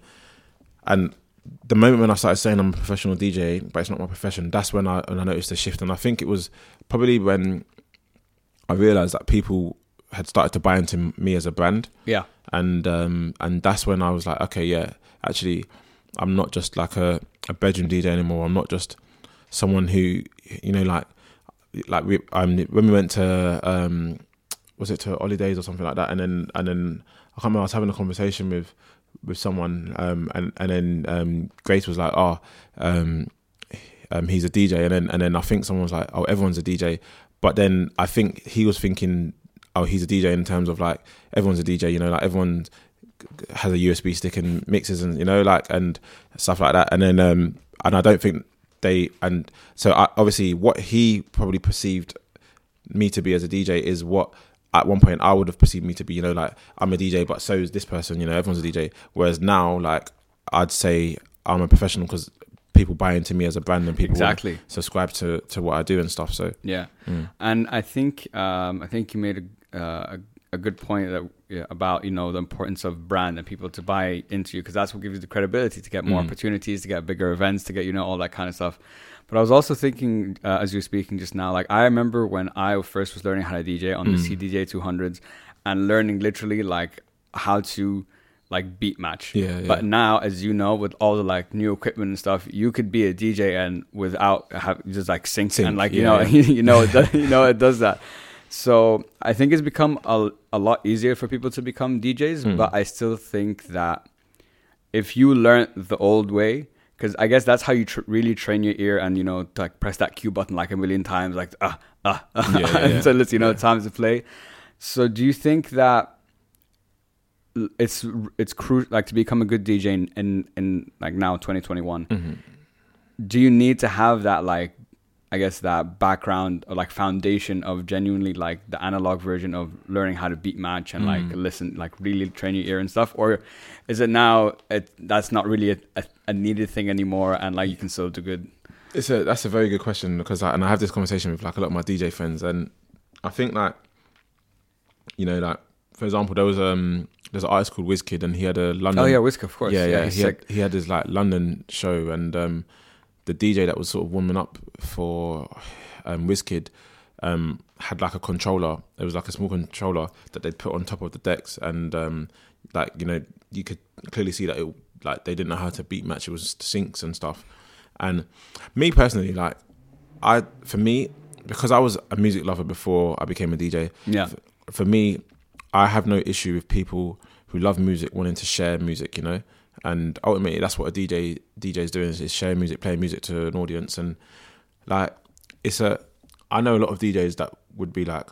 and the moment when I started saying I'm a professional DJ, but it's not my profession, that's when I when I noticed the shift. And I think it was probably when I realized that people had started to buy into me as a brand, yeah. and um, and that's when I was like, okay, yeah, actually, I'm not just like a, a bedroom DJ anymore. I'm not just someone who you know like like we um when we went to um was it to holidays or something like that, and then and then I can't remember. I was having a conversation with with someone, um, and and then um, Grace was like, "Oh, um, he's a DJ," and then and then I think someone was like, "Oh, everyone's a DJ," but then I think he was thinking, "Oh, he's a DJ in terms of like everyone's a DJ," you know, like everyone has a USB stick and mixes and you know like and stuff like that, and then um, and I don't think they and so I, obviously what he probably perceived me to be as a DJ is what at one point I would have perceived me to be, you know, like I'm a DJ, but so is this person, you know, everyone's a DJ. Whereas now, like I'd say I'm a professional because people buy into me as a brand and people Exactly. subscribe to to what I do and stuff. So Yeah. mm. And I think um, I think you made a, uh, a good point that yeah, about you know the importance of brand and people to buy into you because that's what gives you the credibility to get more Mm. opportunities, to get bigger events, to get you know all that kind of stuff. But I was also thinking uh, as you were speaking just now, like I remember when I first was learning how to DJ on the Mm. CDJ 200s and learning literally like how to like beat match. Yeah, yeah. But now, as you know, with all the like new equipment and stuff, you could be a DJ and without have just like sync, Sync, and like you yeah, know yeah. you know it does, you know it does that. So I think it's become a a lot easier for people to become DJs, Mm. but I still think that if you learn the old way, because I guess that's how you tr- really train your ear and you know to like press that cue button like a million times, like ah ah, ah Yeah, yeah, yeah. until it's you know Yeah. time to play. So do you think that it's it's crucial like to become a good DJ in, in in like now 2021? Mhm. do you need to have that like i guess that background or like foundation of genuinely like the analog version of learning how to beat match and like Mm. listen like really train your ear and stuff or is it now it that's not really a, a, a needed thing anymore and like you can still do good It's a that's a very good question because I, and I have this conversation with like a lot of my DJ friends and I think like you know like for example there was um there's an artist called Wizkid and he had a London oh yeah Wiz of course yeah yeah, he's he sick. had, he had his like London show and um the DJ that was sort of warming up for um Wizkid um had like a controller. It was like a small controller that they'd put on top of the decks and um like you know you could clearly see that it like they didn't know how to beat match. It was syncs and stuff. And me personally like I for me because I was a music lover before I became a DJ yeah. for me, I have no issue with people who love music wanting to share music, you know. And ultimately, that's what a DJ DJ is doing is, is sharing music, playing music to an audience, and like it's a. I know a lot of DJs that would be like,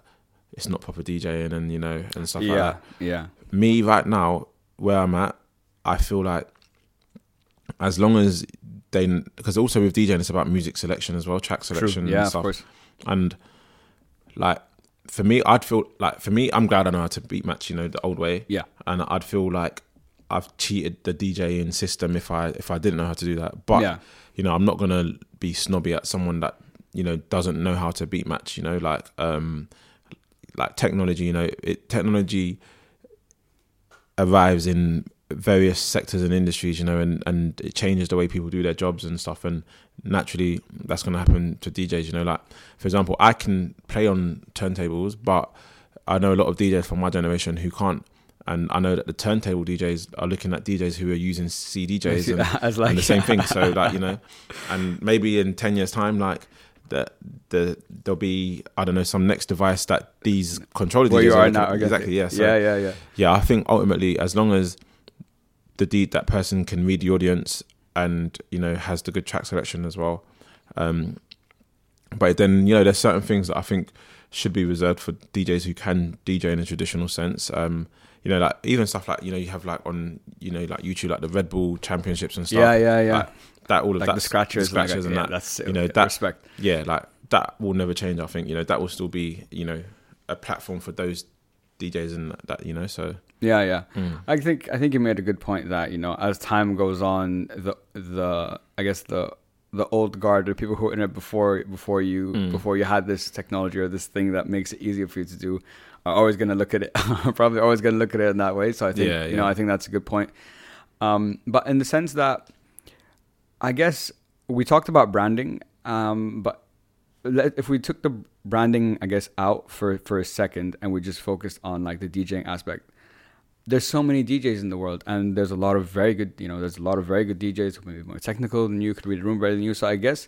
it's not proper DJing, and you know, and stuff like that. yeah. Me right now, where I'm at, I feel like as long as they, because also with DJing, it's about music selection as well, track selection, true yeah and of stuff. course. And like for me i'd feel like for me i'm glad i know how to beat match you know the old way. Yeah. And i'd feel like i've cheated the djing system if i if i didn't know how to do that but yeah you know i'm not gonna be snobby at someone that you know doesn't know how to beat match you know like um like technology you know it technology arrives in various sectors and industries, you know, and, and it changes the way people do their jobs and stuff. And naturally, that's going to happen to DJs, you know. Like, for example, I can play on turntables, but I know a lot of DJs from my generation who can't. And I know that the turntable DJs are looking at DJs who are using CDJs and, As like and the same thing. So, like, you know, and maybe in 10 years' time, like, the, the there'll be I don't know some next device that these controller where DJs you are looking- now. Exactly yeah so, yeah, yeah, yeah. yeah, I think ultimately, as long as the deed that person can read the audience and you know has the good track selection as well, um, but then you know there's certain things that I think should be reserved for DJs who can DJ in a traditional sense. Um, you know, like even stuff like you know you have like on you know like YouTube like the Red Bull Championships and stuff. Yeah, yeah, yeah. Like, that all of like that the scratchers, the scratchers like, and yeah, that. That's you know, that- respect. yeah, like that will never change. I think you know that will still be you know a platform for those DJs and that you know. So Yeah, yeah. mm. I think I think you made a good point that you know as time goes on, the the I guess the the old guard, the people who were in it before before you Mm. before you had this technology or this thing that makes it easier for you to do, are always going to look at it. probably always going to look at it in that way. So I think Yeah, you know. I think that's a good point. Um, but in the sense that I guess we talked about branding, um, but let, if we took the branding, I guess, out for for a second and we just focused on like the DJing aspect, there's so many DJs in the world, and there's a lot of very good, you know, there's a lot of very good DJs who may be more technical than you, could read the room better than you. So I guess,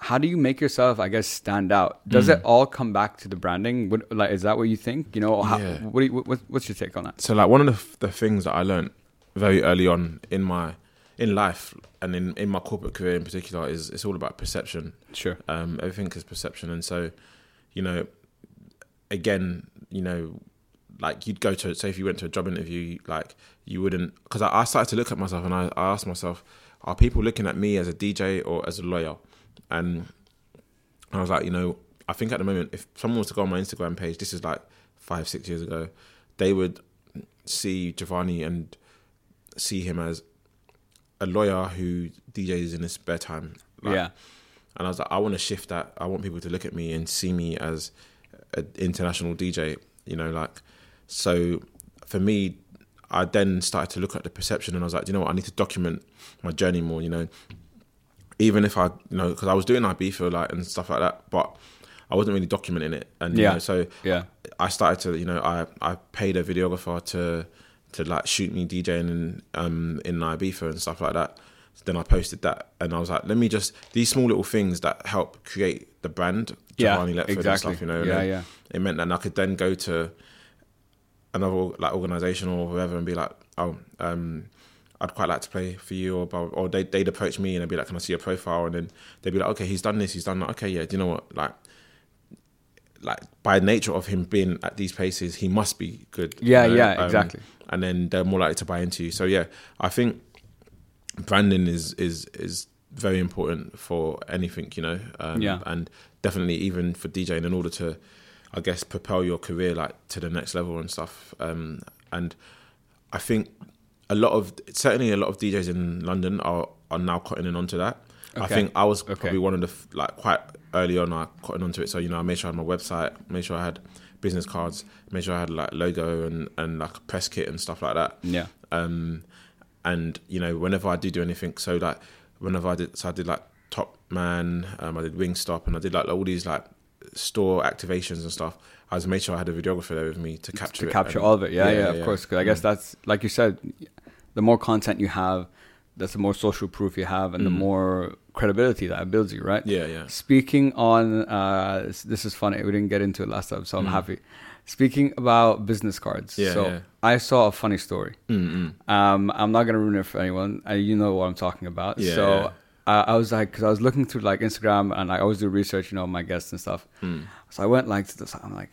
how do you make yourself, I guess, stand out? Does Mm. it all come back to the branding? What, like, is that what you think? You know, how, Yeah. what, do you, what what's your take on that? so like one of the, f- the things that I learned very early on in my in life and in, in my corporate career in particular is it's all about perception. Sure. Um, everything is perception, and so you know, again, you know, like you'd go to say if you went to a job interview, like you wouldn't because I, I started to look at myself and I, I asked myself, are people looking at me as a DJ or as a lawyer? And I was like, you know, I think at the moment, if someone was to go on my Instagram page, this is like five, six years ago, they would see Giovanni and see him as a lawyer who DJs in his spare time. Like, yeah. and I was like, I want to shift that. I want people to look at me and see me as an international DJ. You know, like so. For me, I then started to look at the perception, and I was like, you know what, I need to document my journey more. You know, even if I, you know, because I was doing Ibiza like and stuff like that, but I wasn't really documenting it. And you Yeah. know, so Yeah. I started to, you know, I I paid a videographer to to like shoot me DJing in um in Ibiza and stuff like that. then I posted that, and I was like, let me just these small little things that help create the brand, Yeah, Letford exactly. and stuff. You know, yeah, yeah. it meant that I could then go to another like organization or whoever and be like, oh, um, I'd quite like to play for you, or or they they'd approach me and they'd be like, can I see your profile? And then they'd be like, okay, he's done this, he's done that. Okay, yeah, do you know what? Like, like by nature of him being at these places, he must be good. you Yeah, know? yeah, Um, exactly. And then they're more likely to buy into you. So yeah, I think branding is is is very important for anything, you know. Um, Yeah. And definitely even for DJing in order to, I guess, propel your career like to the next level and stuff. Um, and I think a lot of certainly a lot of DJs in London are are now cutting in onto that. I think I was Okay. probably one of the like quite early on. I cutting onto it, so you know I made sure I had my website, made sure I had business cards, made sure I had like logo and and like a press kit and stuff like that. Yeah. Um, and you know whenever I do do anything, so like whenever I did, so I did like Top Man, um, I did Wingstop, and I did like all these like store activations and stuff. I just made sure I had a videographer there with me to capture to it capture and- all of it. Yeah, yeah, yeah, of yeah. course. 'Cause I guess Mm. that's like you said, the more content you have, that's the more social proof you have, and the Mm. more credibility that builds you, right? Yeah, yeah. Speaking on, uh, this, this is funny. We didn't get into it last time, so I'm Mm. happy. Speaking about business cards, Yeah, so yeah. I saw a funny story. Um, I'm not gonna ruin it for anyone. Uh, you know what I'm talking about. Yeah, so yeah. I was like, because I was looking through like Instagram, and I always do research, you know, my guests and stuff. Mm. So I went like to this. I'm like,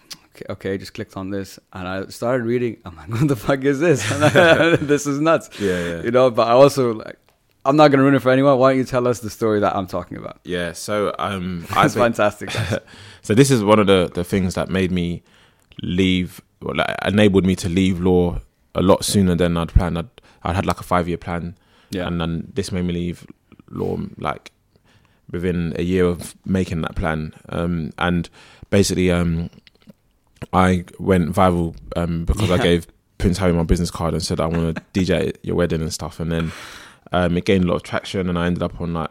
okay, just clicked on this, and I started reading. I'm like, what the fuck is this? this is nuts, Yeah, yeah. you know. But I also like, I'm not gonna ruin it for anyone. Why don't you tell us the story that I'm talking about? Yeah, so um, It's think, fantastic. so this is one of the, the things that made me leave, well, like, enabled me to leave law a lot sooner than I'd planned. I'd, I'd had like a five year plan, Yeah, and then this made me leave law like within a year of making that plan. Um, and basically, um, I went viral um, because I gave Prince Harry my business card and said I want to DJ at your wedding and stuff. And then um, it gained a lot of traction, and I ended up on like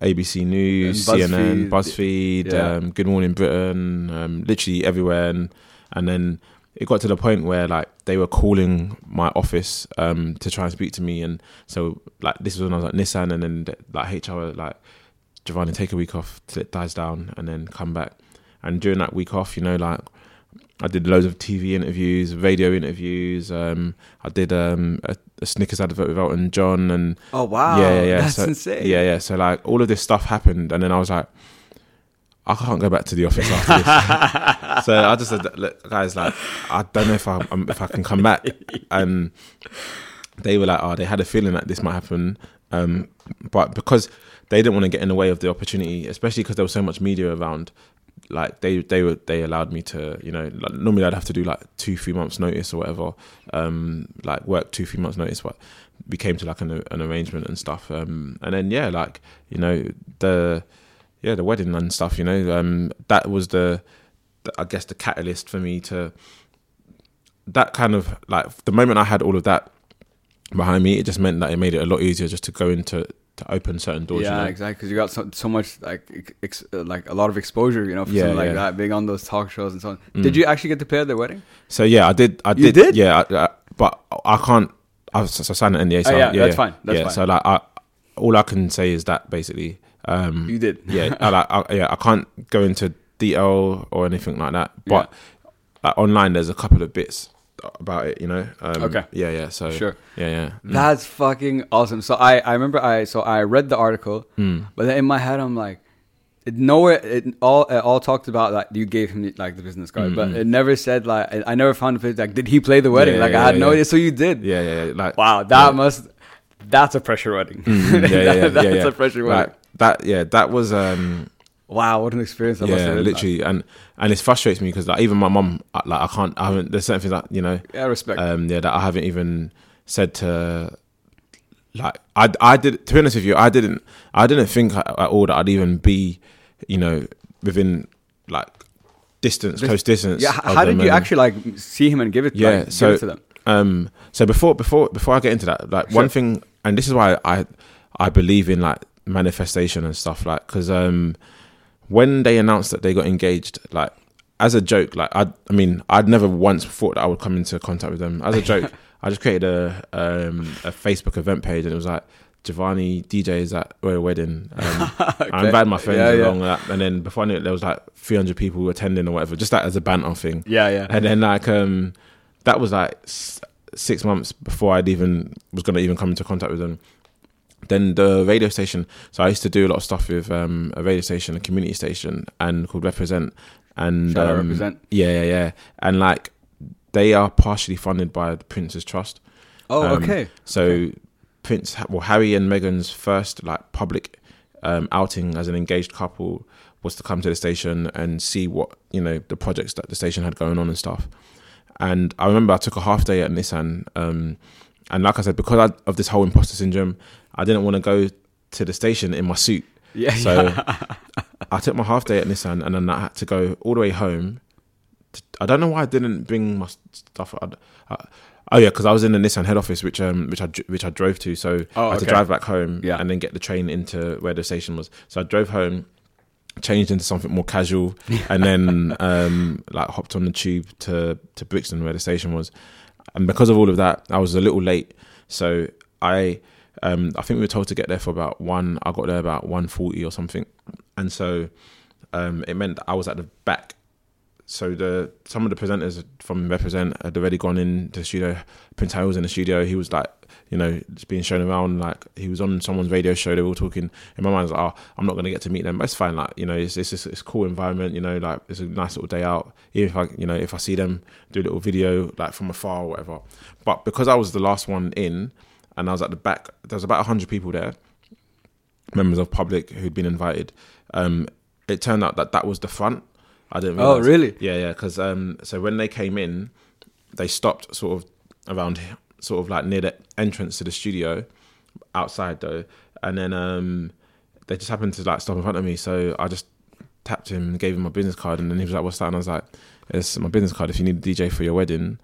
ABC News, And CNN, BuzzFeed. BuzzFeed, Yeah. um, Good Morning Britain, um, literally everywhere. And and then it got to the point where like they were calling my office um, to try and speak to me, and so like this was when I was at Nissan, and then like HR were like Giovanni, take a week off till it dies down, and then come back. And during that week off, you know, like I did loads of TV interviews, radio interviews. Um, I did um, a, a Snickers advert with Elton John, and Oh wow. yeah, yeah, yeah. That's so, insane. Yeah, yeah. So like all of this stuff happened, and then I was like, I can't go back to the office after this. so I just said, look, guys, like I don't know if I um, if I can come back, and they were like, oh, they had a feeling that this might happen, um, but because they didn't want to get in the way of the opportunity, especially because there was so much media around. Like they, they were, they allowed me to, you know. Like normally, I'd have to do like two, three months notice or whatever, um, like work two, three months notice. But we came to like an, an arrangement and stuff, um, and then yeah, like you know the, yeah, the wedding and stuff. You know, um, that was the, the, I guess the catalyst for me to. That kind of like the moment I had all of that behind me, it just meant that it made it a lot easier just to go into to open certain doors. yeah, you know? exactly. Because you got so, so much like ex, like a lot of exposure, you know, for Yeah, something like yeah. that, being on those talk shows and so on. Mm. Did you actually get to play at their wedding? So yeah, I did. I did. did? Yeah, I, I, but I can't. I, so I signed an NDA. So Oh, yeah, yeah, that's fine, that's yeah, fine. so like, I, all I can say is that basically, um, You did. yeah, I, like, I, yeah, I can't go into detail or anything like that. But like, online, there's a couple of bits about it. You know. Um, Okay. Yeah, yeah. So Sure. Yeah, yeah. Mm. That's fucking awesome. So I, I remember I so I read the article, Mm. but then in my head I'm like, it nowhere it all it all talked about like you gave him like the business card, but Mm-mm. it never said like I I never found a place like did he play the wedding? Yeah, like yeah, I had yeah, no yeah. idea. So you did. Yeah, yeah, yeah. Like Wow, that yeah. must that's a pressure wedding. Mm, yeah, yeah, yeah, that's yeah, yeah. a pressure wedding. Like, that. Yeah, that was. um wow, what an experience! That must yeah, have been, like. literally, and and it frustrates me because like even my mum, I- like I can't, I haven't. There's certain things that you know, Yeah, respect. um, yeah, that I haven't even said to. Like I, I did. To be honest with you, I didn't, I didn't think at all that I'd even be, you know, within like distance, This- close distance. yeah, how did you actually like see him and give it? Yeah, like, so- it to them. um so before before before i get into that like one thing and this is why i i believe in like manifestation and stuff like because um when they announced that they got engaged like as a joke like i i mean i'd never once thought that i would come into contact with them as a joke i just created a um a facebook event page and it was like Giovanni DJs at Royal Wedding. Um, I invited my friends Yeah, yeah. along, that, and then before I knew it, there was like 300 people attending or whatever, just that as a banter thing Yeah, yeah. and then like um that was like s- six months before I'd even was gonna even come into contact with them. Then the radio station. So I used to do a lot of stuff with um, a radio station, a community station, and called Represent. And um, Represent. yeah, yeah, yeah. And like they are partially funded by the Prince's Trust. Oh, um, okay. So Okay. Prince, well, Harry and Meghan's first like public um, outing as an engaged couple was to come to the station and see what you know the projects that the station had going on and stuff. And I remember I took a half day at Nissan, um, and like I said, because I, of this whole imposter syndrome, I didn't want to go to the station in my suit. Yeah, So. I took my half day at Nissan, and then I had to go all the way home. To, I don't know why I didn't bring my stuff. I, I, oh yeah, because I was in the Nissan head office, which um which I which I drove to, so Oh, I had to drive back home, Yeah. and then get the train into where the station was. So I drove home, changed into something more casual, and then um like hopped on the tube to to Brixton where the station was, and because of all of that, I was a little late. So I um I think we were told to get there for about one. I got there about one forty or something, and so um it meant I was at the back. So the some of the presenters from Represent had already gone into the studio. Prince Harry was in the studio. He was like, you know, just being shown around. Like he was on someone's radio show. They were all talking. In my mind, I was like, oh, I'm not going to get to meet them. But it's fine. Like you know, it's it's it's cool environment. You know, like it's a nice little day out. Even if I, you know, if I see them do a little video like from afar or whatever. But because I was the last one in, and I was at the back, there was about hundred people there, members of public who'd been invited. Um, it turned out that that was the front. I didn't. Oh, really? Yeah, yeah. Because um, so when they came in, they stopped sort of around, here, sort of like near the entrance to the studio, outside though, and then um, they just happened to like stop in front of me. So I just tapped him, and gave him my business card, and then he was like, "What's that?" And I was like, "It's my business card. If you need a DJ for your wedding."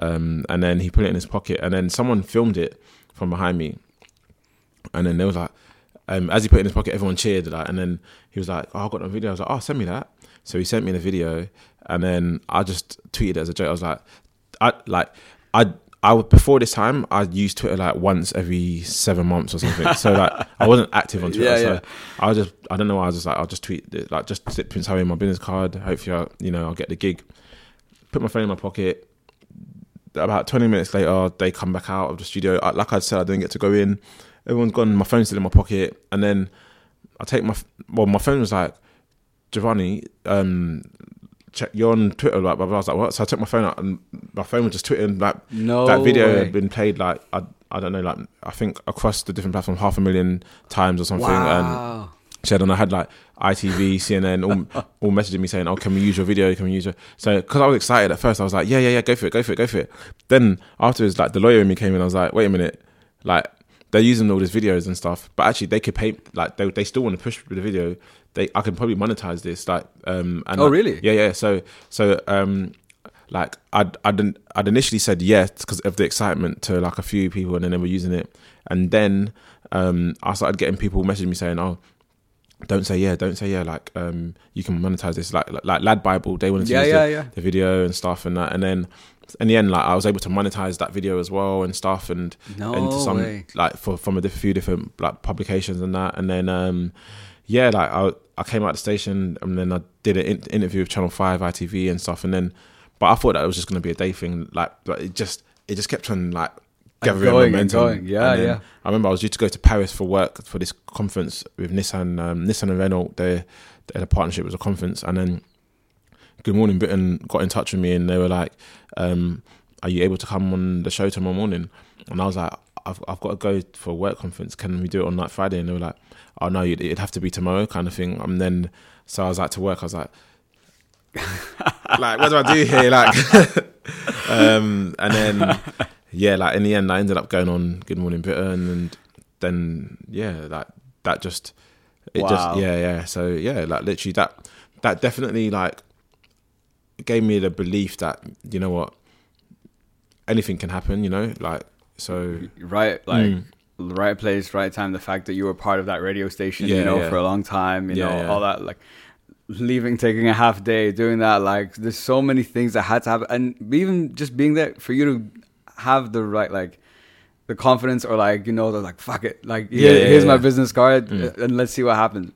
um, and then he put it in his pocket, and then someone filmed it from behind me, and then there was like, um, as he put it in his pocket, everyone cheered, like, and then he was like, "Oh, I got a video." I was like, "Oh, send me that." So he sent me the video, and then I just tweeted it as a joke. I was like, I like I I would before this time I used Twitter like once every seven months or something. so like I wasn't active on Twitter. Yeah, so yeah. I was just I don't know. I was just like I'll just tweet it, like just slip Prince Harry in my business card. Hopefully, I, you know I'll get the gig. Put my phone in my pocket. About twenty minutes later, they come back out of the studio. I, like I said, I didn't get to go in. Everyone's gone. My phone's still in my pocket, and then I take my well, my phone was like Giovanni. Um, check you're on Twitter, like blah, blah. I was like, what? So I took my phone out, and my phone was just tweeting like No that video way. had been played like I I don't know like I think across the different platforms half a million times or something. And Wow. said, and I had like ITV, CNN, all, all messaging me saying, "Oh, can we use your video? Can we use your?" So because I was excited at first, I was like, "Yeah, yeah, yeah, go for it, go for it, go for it." Then afterwards, like the lawyer in me came in, I was like, "Wait a minute, like they're using all these videos and stuff, but actually they could pay, like they they still want to push the video. They I can probably monetize this, like um. And Oh, like- really? Yeah, yeah. So so um. Like I'd I'd I'd initially said yes because of the excitement to like a few people and then they were using it, and then um I started getting people messaging me saying oh don't say yeah, don't say yeah. Like, um, you can monetize this. Like, like, like Lad Bible, they wanted to Yeah, use yeah, the, yeah. the video and stuff and that. And then in the end, like, I was able to monetize that video as well and stuff and No into some way. like for from a few different like publications and that. And then um, yeah, like I I came out the station and then I did an in- interview with Channel Five, ITV and stuff. And then, but I thought that it was just going to be a day thing. Like, but it just it just kept on like gathering going and momentum. going. Yeah, yeah. I remember I was due to go to Paris for work for this conference with Nissan, um, Nissan and Renault. They, they had a partnership, it was a conference, and then Good Morning Britain got in touch with me and they were like, um, "Are you able to come on the show tomorrow morning?" And I was like, "I've I've got to go for a work conference. Can we do it on like Friday?" And they were like, "Oh no, you'd- it'd have to be tomorrow," kind of thing. And then so I was like to work. I was like. like what do I do here? Like, um, and then yeah, like in the end, I ended up going on Good Morning Britain, and then yeah, like that just it Wow. just yeah yeah. So yeah, like literally that that definitely like gave me the belief that you know what anything can happen. You know, like so right like Mm. right place right time the fact that you were part of that radio station Yeah, you know yeah. for a long time you Yeah, know all that like leaving taking a half day doing that like there's so many things that had to happen and even just being there for you to have the right like the confidence or like you know the like fuck it like Yeah, yeah, here's my business card Mm. and let's see what happens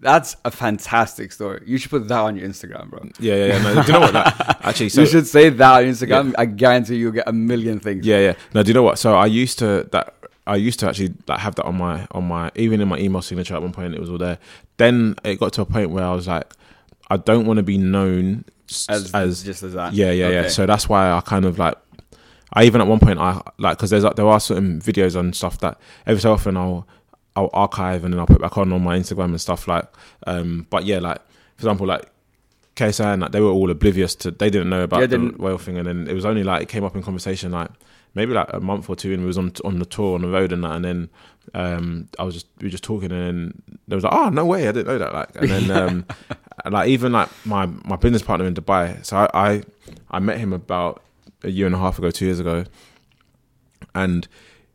that's a fantastic story you should put that on your instagram bro yeah yeah. yeah no, do you know what? Like, actually, so you should say that on instagram i guarantee you'll get a million things Yeah, yeah. No, do you know what? So I used to that I used to actually like have that on my on my even in my email signature at one point it was all there. Then it got to a point where I was like, I don't want to be known as, as just as that yeah, yeah, yeah. So that's why I kind of like, I even at one point I like because there's there are certain videos and stuff that every so often I'll I'll archive and then I'll put back on on my Instagram and stuff like. Um, but yeah, like for example, like KSI and like, they were all oblivious to they didn't know about Yeah, the didn't- whale thing, and then it was only like it came up in conversation like maybe like a month or two, and we was on on the tour on the road and that, and then um, I was just we were just talking, and then there was like, oh no way, I didn't know that, like, and then um, like even like my my business partner in Dubai, so I, I I met him about a year and a half ago, two years ago, and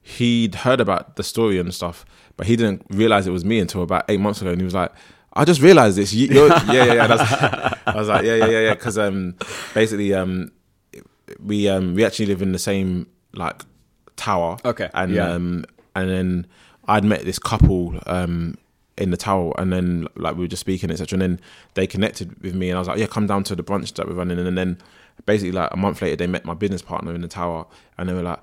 he'd heard about the story and stuff, but he didn't realize it was me until about eight months ago, and he was like. I just realized this. You, yeah, yeah, yeah. That's, I was like, yeah, yeah, yeah, yeah. Because um, basically, um, we um, we actually live in the same like tower. Okay, And yeah. um, and then I'd met this couple um in the tower, and then like we were just speaking, etc. And then they connected with me, and I was like, yeah, come down to the brunch that we're running. And then basically, like a month later, they met my business partner in the tower, and they were like.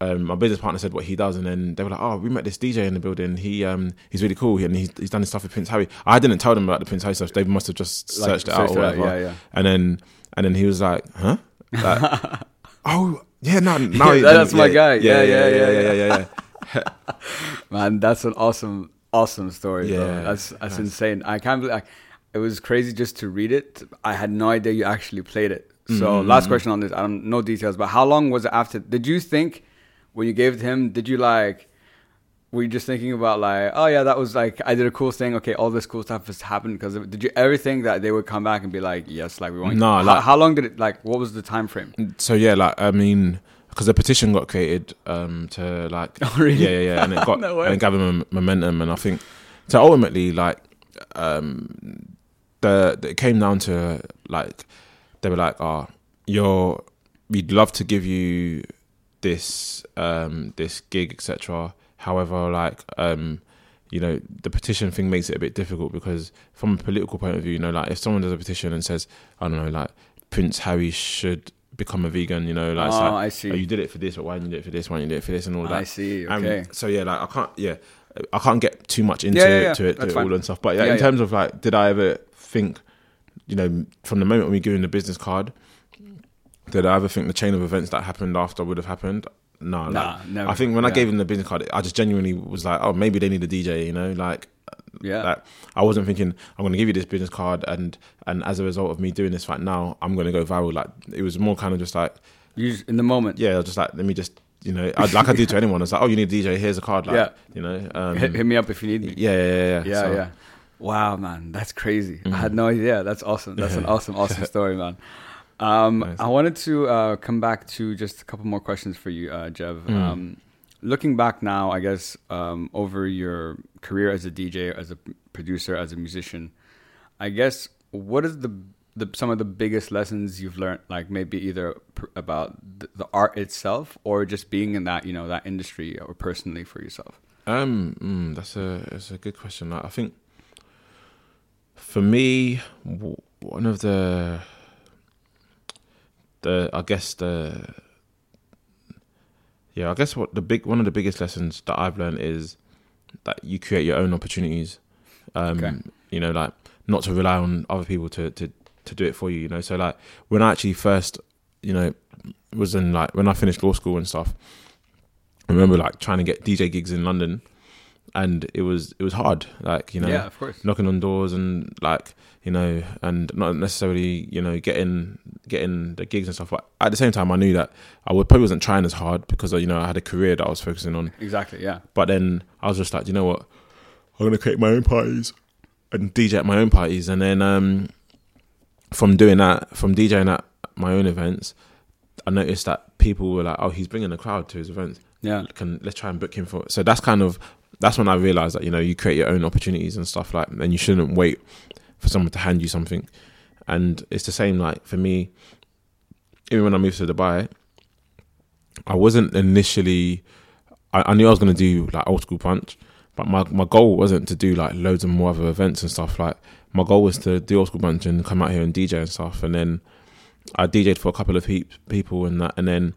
Um, my business partner said what he does, and then they were like, "Oh, we met this DJ in the building. He um, he's really cool, and he's, he's done his stuff with Prince Harry." I didn't tell them about the Prince Harry stuff; they must have just Like, searched it out searched or out, whatever. yeah, yeah. And then and then he was like, "Huh?" Like, oh yeah, no, no, Yeah, that's my guy. Yeah, yeah, yeah, yeah, yeah, yeah. Man, that's an awesome, awesome story, bro. Yeah, That's that's nice. insane. I can't believe like, it was crazy just to read it. I had no idea you actually played it. So Mm-hmm. last question on this. I don't know details, but how long was it after? Did you think when you gave it to him? Did you like? were you just thinking about like, oh yeah, that was like I did a cool thing. Okay, all this cool stuff has happened because did you ever think that they would come back and be like, yes, like we want? No, how, like- how long did it like? What was the time frame? So yeah, like I mean, because the petition got created um, to like, Oh, really? yeah, yeah, yeah, and it got No and it gathered mom- momentum, and I think so. Ultimately, like, um, the, the it came down to like they were like, "Oh, you're we'd love to give you this um this gig, etc. However, like um." You know, the petition thing makes it a bit difficult because, from a political point of view, you know, like if someone does a petition and says, I don't know, like Prince Harry should become a vegan, you know, like, oh, like I see. oh, you did it for this, but why didn't you do it for this? Why didn't you do it for this, and all that. I see. Um, Okay. so yeah, like I can't, yeah, I can't get too much into Yeah, yeah, yeah. to it, to it all and stuff. But yeah, in terms of like, did I ever think, you know, from the moment we given the business card, did I ever think the chain of events that happened after would have happened? No, Nah, like, never. I think when I gave him the business card, I just genuinely was like, oh, maybe they need a DJ, you know, like yeah. like I wasn't thinking I'm going to give you this business card and and as a result of me doing this right now, I'm going to go viral. Like it was more kind of just like you just, in the moment. yeah, I was just like let me just you know I, like I do to anyone. It's like oh you need a DJ, here's a card. Like, Yeah. you know. Um, hit, hit me up if you need me. yeah, yeah, yeah, yeah. Yeah, So, yeah. Wow, man, that's crazy. I Mhm. had no idea. That's awesome. That's an awesome, awesome story, man. Um, Nice. I wanted to uh, come back to just a couple more questions for you, uh, Jev. Mm. Um, looking back now, I guess um, over your career as a DJ, as a producer, as a musician, I guess what is the, the some of the biggest lessons you've learned? Like maybe either pr- about the, the art itself, or just being in that you know that industry, or personally for yourself. Um, mm, that's a that's a good question. I think for me, one of the the I guess the yeah, I guess what the big one of the biggest lessons that I've learned is that you create your own opportunities. Um, Okay. You know, like not to rely on other people to to to do it for you. You know, so like when I actually first, you know, was in like when I finished law school and stuff. I remember like trying to get DJ gigs in London, and it was it was hard. Like you know, yeah, of course. knocking on doors and like you know, and not necessarily you know getting getting the gigs and stuff. But at the same time, I knew that I would probably wasn't trying as hard because you know I had a career that I was focusing on. Exactly. Yeah. But then I was just like, you know what, I'm gonna create my own parties and DJ at my own parties, and then um, from doing that, from DJing at my own events, I noticed that people were like, oh, he's bringing a crowd to his events Yeah. can let's try and book him for so that's kind of that's when I realized that you know you create your own opportunities and stuff like and you shouldn't wait for someone to hand you something. And it's the same like for me even when I moved to Dubai I wasn't initially I, I knew I was going to do like old school brunch but my my goal wasn't to do like loads of more other events and stuff like my goal was to do old school brunch and come out here and DJ and stuff. And then I DJed for a couple of peop people and that and then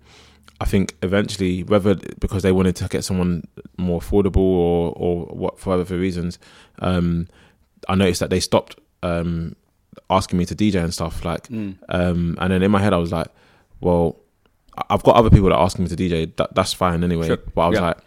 I think eventually, whether because they wanted to get someone more affordable or or what for other reasons, um, I noticed that they stopped um, asking me to DJ and stuff like. Mm. Um, and then in my head, I was like, well, I've got other people that ask me to DJ. That that's fine anyway. Sure. But I was Yeah. like,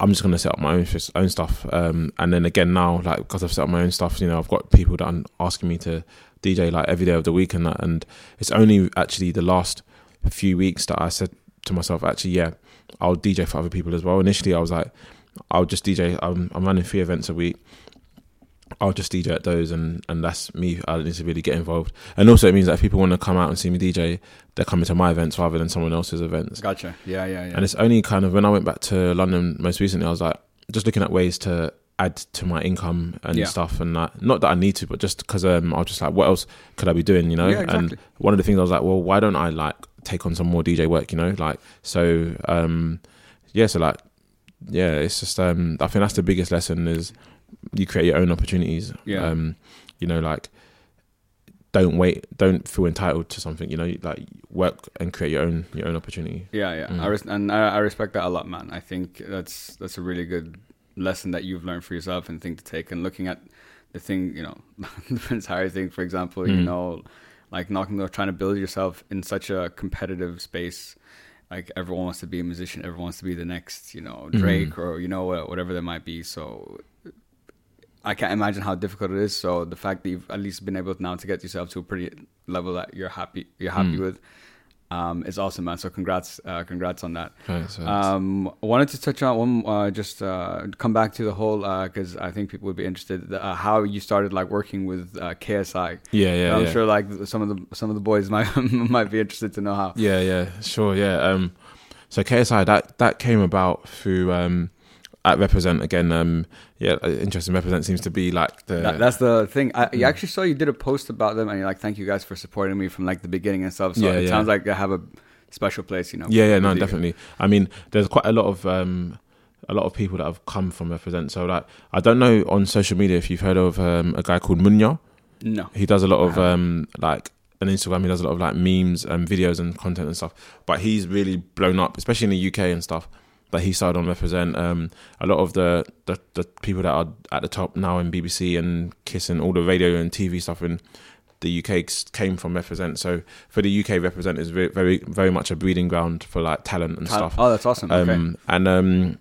I'm just gonna set up my own own stuff. Um, and then again now, like because I've set up my own stuff, you know, I've got people that are asking me to DJ like every day of the week and that. And it's only actually the last few weeks that I said to myself, actually, yeah, I'll DJ for other people as well. Initially, I was like, I'll just DJ. I'm, I'm running three events a week. I'll just DJ at those, and, and that's me. I don't need to really get involved. And also, it means that if people want to come out and see me DJ, they're coming to my events rather than someone else's events. Gotcha. Yeah, yeah, yeah. And it's only kind of when I went back to London most recently, I was like just looking at ways to add to my income and Yeah. stuff, and that, not that I need to, but just because um, I was just like, what else could I be doing, you know? Yeah, And one of the things I was like, well, why don't I like take on some more DJ work, you know? Like, so um, yeah, so like, yeah, it's just um, I think that's the biggest lesson is you create your own opportunities. Yeah. Um, you know, like don't wait, don't feel entitled to something. You know, like work and create your own your own opportunity. Yeah, yeah, Mm. I res- and I, I respect that a lot, man. I think that's that's a really good lesson that you've learned for yourself and thing to take. And looking at the thing, you know, the Prince Harry thing, for example, you Mm. know, like knocking the door, trying to build yourself in such a competitive space. Like everyone wants to be a musician, everyone wants to be the next, you know, Drake Mhm. or you know whatever there might be. So I can't imagine how difficult it is. So the fact that you've at least been able now to get yourself to a pretty level that you're happy, you're happy Mm. with. Um, is awesome, man. So congrats, uh, congrats on that. Thanks. Um, wanted to touch on one, uh, just uh, come back to the whole because I think people would be interested uh, how you started like working with uh, KSI. yeah, yeah, I'm yeah. sure like some of the some of the boys might might be interested to know how. Yeah, yeah, sure, yeah. Um, so KSI that that came about through um, at Represent again. Um, yeah, uh, interesting. Represent seems to be like the That, that's the thing. I you actually saw you did a post about them, and you're like, "Thank you guys for supporting me from like the beginning and stuff." So Yeah, it yeah. sounds like I have a special place, you know. yeah, yeah, no, definitely. I mean, there's quite a lot of um, a lot of people that have come from Represent. So like, I don't know on social media if you've heard of um, a guy called Munya. No. He does a lot of um, like on Instagram. He does a lot of like memes and videos and content and stuff. But he's really blown up, especially in the UK and stuff. But he started on Represent. Um, a lot of the, the the people that are at the top now in BBC and Kiss and all the radio and TV stuff in the UK came from Represent. So for the UK, Represent is very very very much a breeding ground for like talent and Tal- stuff. Oh, that's awesome. Okay. Um, and um,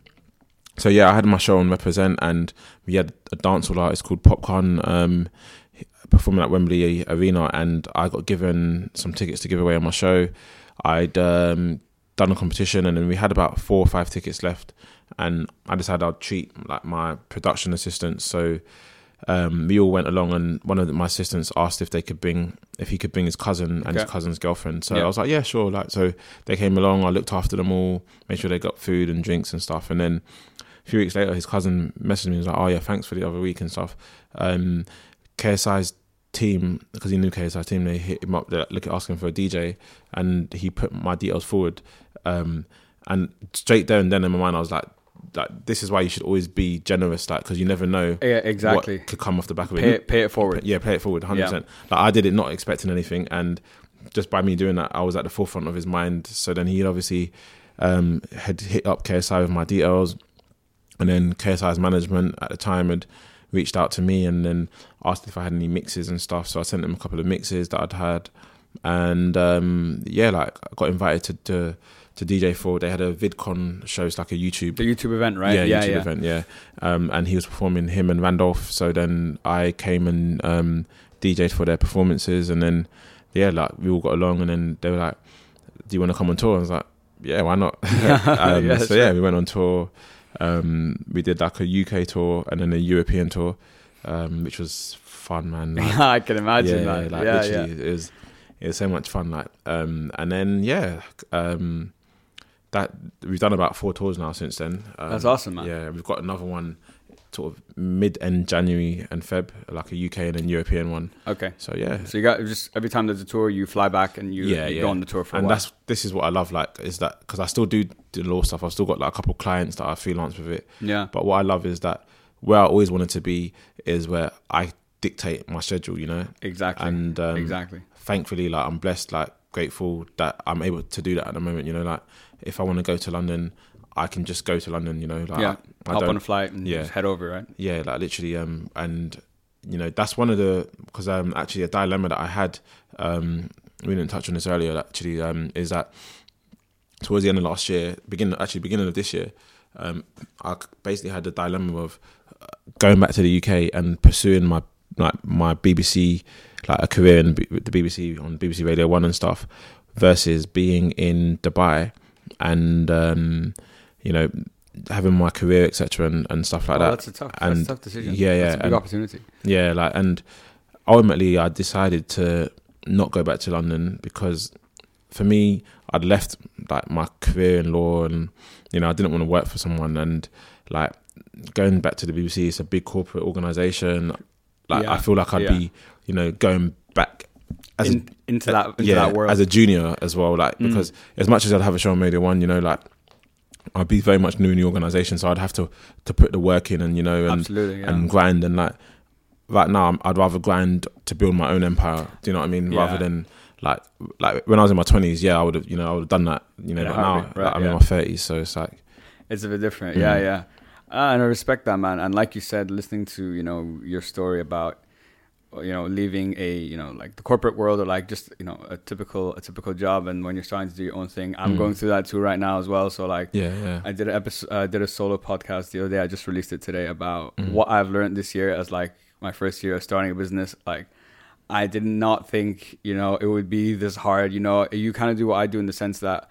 so yeah, I had my show on Represent, and we had a dancehall artist called Popcaan um, performing at Wembley Arena, and I got given some tickets to give away on my show. I'd um, done a competition, and then we had about four or five tickets left, and I decided I'd treat like my production assistants. So um, we all went along, and one of the, my assistants asked if they could bring if he could bring his cousin and his cousin's girlfriend. So Yeah. I was like, yeah, sure. Like so, they came along. I looked after them all, made sure they got food and drinks and stuff, and then. A few weeks later, his cousin messaged me. and was like, "Oh yeah, thanks for the other week and stuff." Um, KSI's team, because he knew KSI's team, they hit him up. They look at asking for a DJ, and he put my details forward. Um, and straight there and then in my mind, I was like, "Like this is why you should always be generous, like because you never know yeah, exactly. what could come off the back of it." Pay it, pay it forward. Yeah, play it forward, hundred percent. Like I did it not expecting anything, and just by me doing that, I was at the forefront of his mind. So then he obviously um, had hit up KSI with my details, and then KSI's management at the time had reached out to me and then asked if I had any mixes and stuff. So I sent them a couple of mixes that I'd had, and um, yeah, like I got invited to. to to DJ for they had a VidCon show, it's like a YouTube The YouTube event, right? yeah, yeah, YouTube yeah. event, yeah. Um, and he was performing him and Randolph. So then I came and um, DJ'd for their performances, and then yeah, like we all got along, and then they were like, "Do you want to come on tour?" I was like, "Yeah, why not?" um, Yeah, so yeah, we went on tour. Um, we did like a UK tour and then a European tour, um, which was fun, man. Like, I can imagine yeah, that. like yeah, literally, yeah. it was it was so much fun. Like, um, and then yeah, um, that we've done about four tours now since then. Um, That's awesome, man. Yeah, we've got another one, sort of mid end January and Feb, like a UK and then European one. Okay. So yeah, So you got just every time there's a tour, you fly back and you, Yeah, you yeah. go on the tour for a and while. that's this is what I love. Like, is that because I still do the law stuff. I've still got like a couple clients that I freelance with it. yeah. But what I love is that where I always wanted to be is where I dictate my schedule. You know, Exactly. and um, exactly. thankfully, like I'm blessed, like grateful that I'm able to do that at the moment. You know, like if I want to go to London, I can just go to London. You know, like yeah. I, I Hop don't, on a flight and yeah. just head over, right? yeah, like literally, um, and you know that's one of the because um actually a dilemma that I had, um, we didn't touch on this earlier actually, um, is that towards the end of last year, beginning actually beginning of this year, um, I basically had the dilemma of uh, going back to the UK and pursuing my like my BBC like a career in B- the BBC on BBC Radio One and stuff, versus being in Dubai and um, you know having my career etc and, and stuff like Oh, that. that's a tough, that's a tough decision. yeah, yeah, That's a big and- opportunity. Yeah, like and ultimately I decided to not go back to London because for me I'd left like my career in law and you know I didn't want to work for someone and like going back to the BBC it's a big corporate organization like Yeah, I feel like I'd yeah. be you know going back as a, into that into yeah that world. as a junior as well like Mm. because as much as I'd have a show on Radio 1 you know like I'd be very much new in the organization so I'd have to to put the work in and you know and. Yeah. and grind and like right now I'd rather grind to build my own empire do you know what I mean Yeah. rather than like like when I was in my 20s yeah I would have you know I would have done that you know Yeah, but now right, like, I'm in my 30s so it's like It's a bit different. Mm. Yeah, yeah. Uh, and I respect that, man. And like you said, listening to you know your story about you know leaving a you know like the corporate world or like just you know a typical a typical job, and when you're starting to do your own thing, I'm Mm. going through that too right now as well. So like. yeah yeah I did an episode. I did a solo podcast the other day. I just released it today about Mhm. what I've learned this year as like my first year of starting a business. Like, I did not think you know it would be this hard. You know, you kind of do what I do in the sense that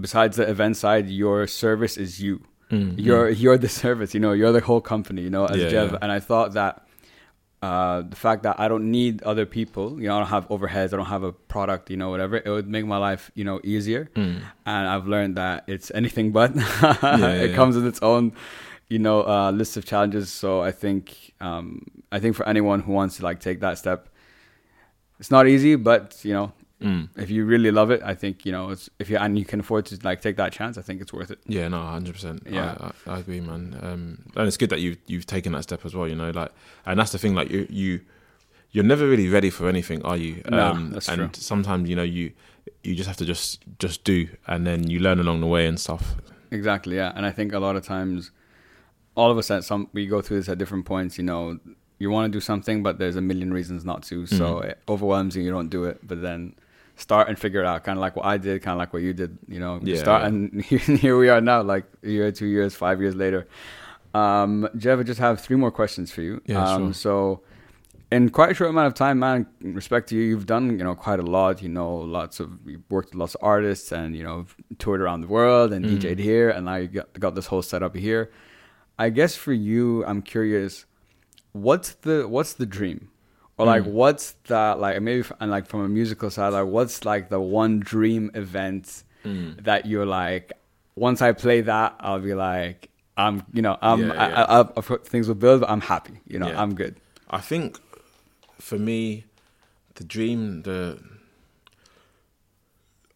besides the event side, your service is you. Mm-hmm. You're you're the service. You know, you're the whole company. You know, as Yeah, Jev. yeah. And I thought that uh, the fact that I don't need other people, you know, I don't have overheads, I don't have a product, you know, whatever, it would make my life, you know, easier. Mm. And I've learned that it's anything but. yeah, it yeah. comes with its own, you know, uh, list of challenges. So I think, um, I think for anyone who wants to like take that step, it's not easy, but you know, Mm. if you really love it, I think you know, it's if you and you can afford to like take that chance, I think it's worth it. Yeah, no, hundred percent. Yeah. I, I, I agree, man. Um, and it's good that you've you've taken that step as well. You know, like, and that's the thing. Like, you you you're never really ready for anything, are you? Um, No, that's and true. sometimes you know you you just have to just just do, and then you learn along the way and stuff. Exactly, yeah. And I think a lot of times, all of us at some we go through this at different points. You know, you want to do something, but there's a million reasons not to. So Mhm. it overwhelms you. You don't do it, but then start and figure it out. Kind of like what I did, kind of like what you did. You know, you Yeah, start yeah. and here we are now, like a year, two years, five years later. Um, Jev, I just have three more questions for you. Yeah, um, sure. So. In quite a short amount of time, man, respect to you. You've done, you know, quite a lot. You know, lots of you've worked with lots of artists, and you know, toured around the world and Mm. DJ'd here, and now you got, got this whole setup here. I guess for you, I'm curious, what's the what's the dream, or like Mm. what's that like maybe f- and like from a musical side, like what's like the one dream event Mm. that you're like, once I play that, I'll be like, I'm, you know, I'm, Yeah, yeah. I, I, I, things will build, but I'm happy, you know, Yeah. I'm good. I think for me, the dream, the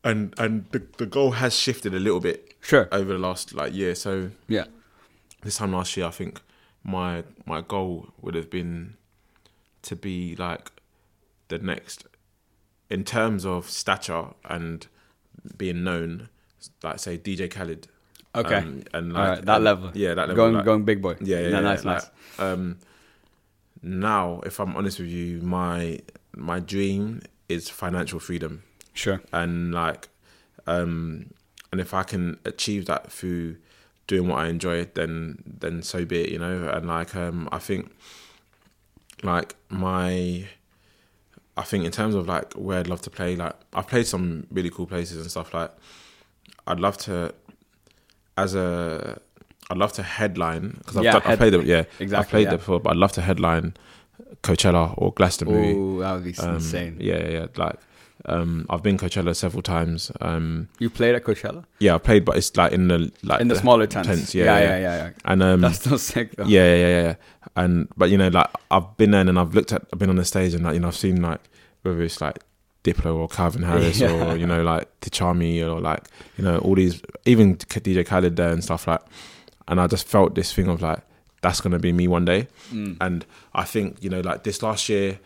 and and the, the goal has shifted a little bit Sure. over the last like year. So Yeah. this time last year, I think my my goal would have been to be like the next in terms of stature and being known, like say DJ Khaled. Okay. Um, and like right. That and- level. Yeah, that level. Going, like- going big boy. yeah, yeah, No, yeah, nice, like, nice. Um, now, if I'm honest with you, my my dream is financial freedom, Sure. and like, um, and if I can achieve that through doing what I enjoy, then then so be it, you know. And like, um, I think, like my, I think in terms of like where I'd love to play, like I've played some really cool places and stuff. Like, I'd love to, as a, I'd love to headline because I've, Yeah, done, I've played them. Yeah, Exactly, I've played yeah. there before, but I'd love to headline Coachella or Glastonbury. Oh, that would be Um, insane. Yeah, yeah. Like, um, I've been Coachella several times. Um, You played at Coachella yeah, I've played, but it's like in the like in the, smaller tents. yeah, yeah, yeah. yeah, yeah, yeah. And um, That's still sick though. yeah, yeah, yeah, yeah. And but you know, like I've been there and I've looked at, I've been on the stage and like you know, I've seen like whether it's like Diplo or Calvin Harris Yeah. or you know like Tchami or like you know all these even DJ Khaled there and stuff like. And I just felt this thing of like that's gonna be me one day. Mm. And I think, you know, like this last year,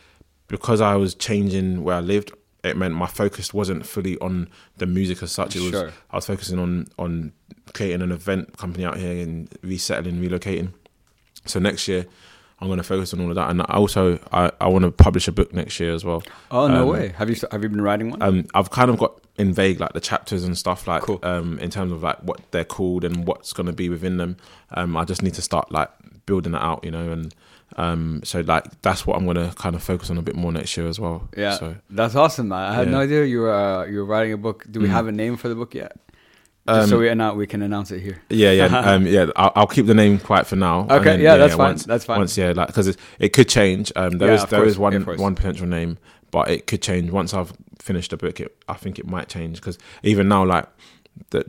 because I was changing where I lived, it meant my focus wasn't fully on the music as such. It was Sure. I was focusing on on creating an event company out here and resettling, relocating. So next year I'm gonna focus on all of that. And I also I, I wanna publish a book next year as well. Oh no Um, way! Have you have you been writing one? Um I've kind of got in vague like the chapters and stuff like Cool. um in terms of like what they're called and what's gonna be within them. Um I just need to start like building that out, you know, and um so like that's what I'm gonna kind of focus on a bit more next year as well. yeah, So that's awesome, man. I had Yeah. no idea you were uh, you were writing a book. Do we Mm. have a name for the book yet? Just so Um, we announce, we can announce it here. Yeah, yeah, um, yeah. I'll, I'll keep the name quiet for now. Okay, then, yeah, that's fine, Once, that's fine. Once, yeah, like because it, it could change. Um, there Yeah, is there course, is one yeah, one potential name, but it could change once I've finished the book. It, I think it might change because even now, like the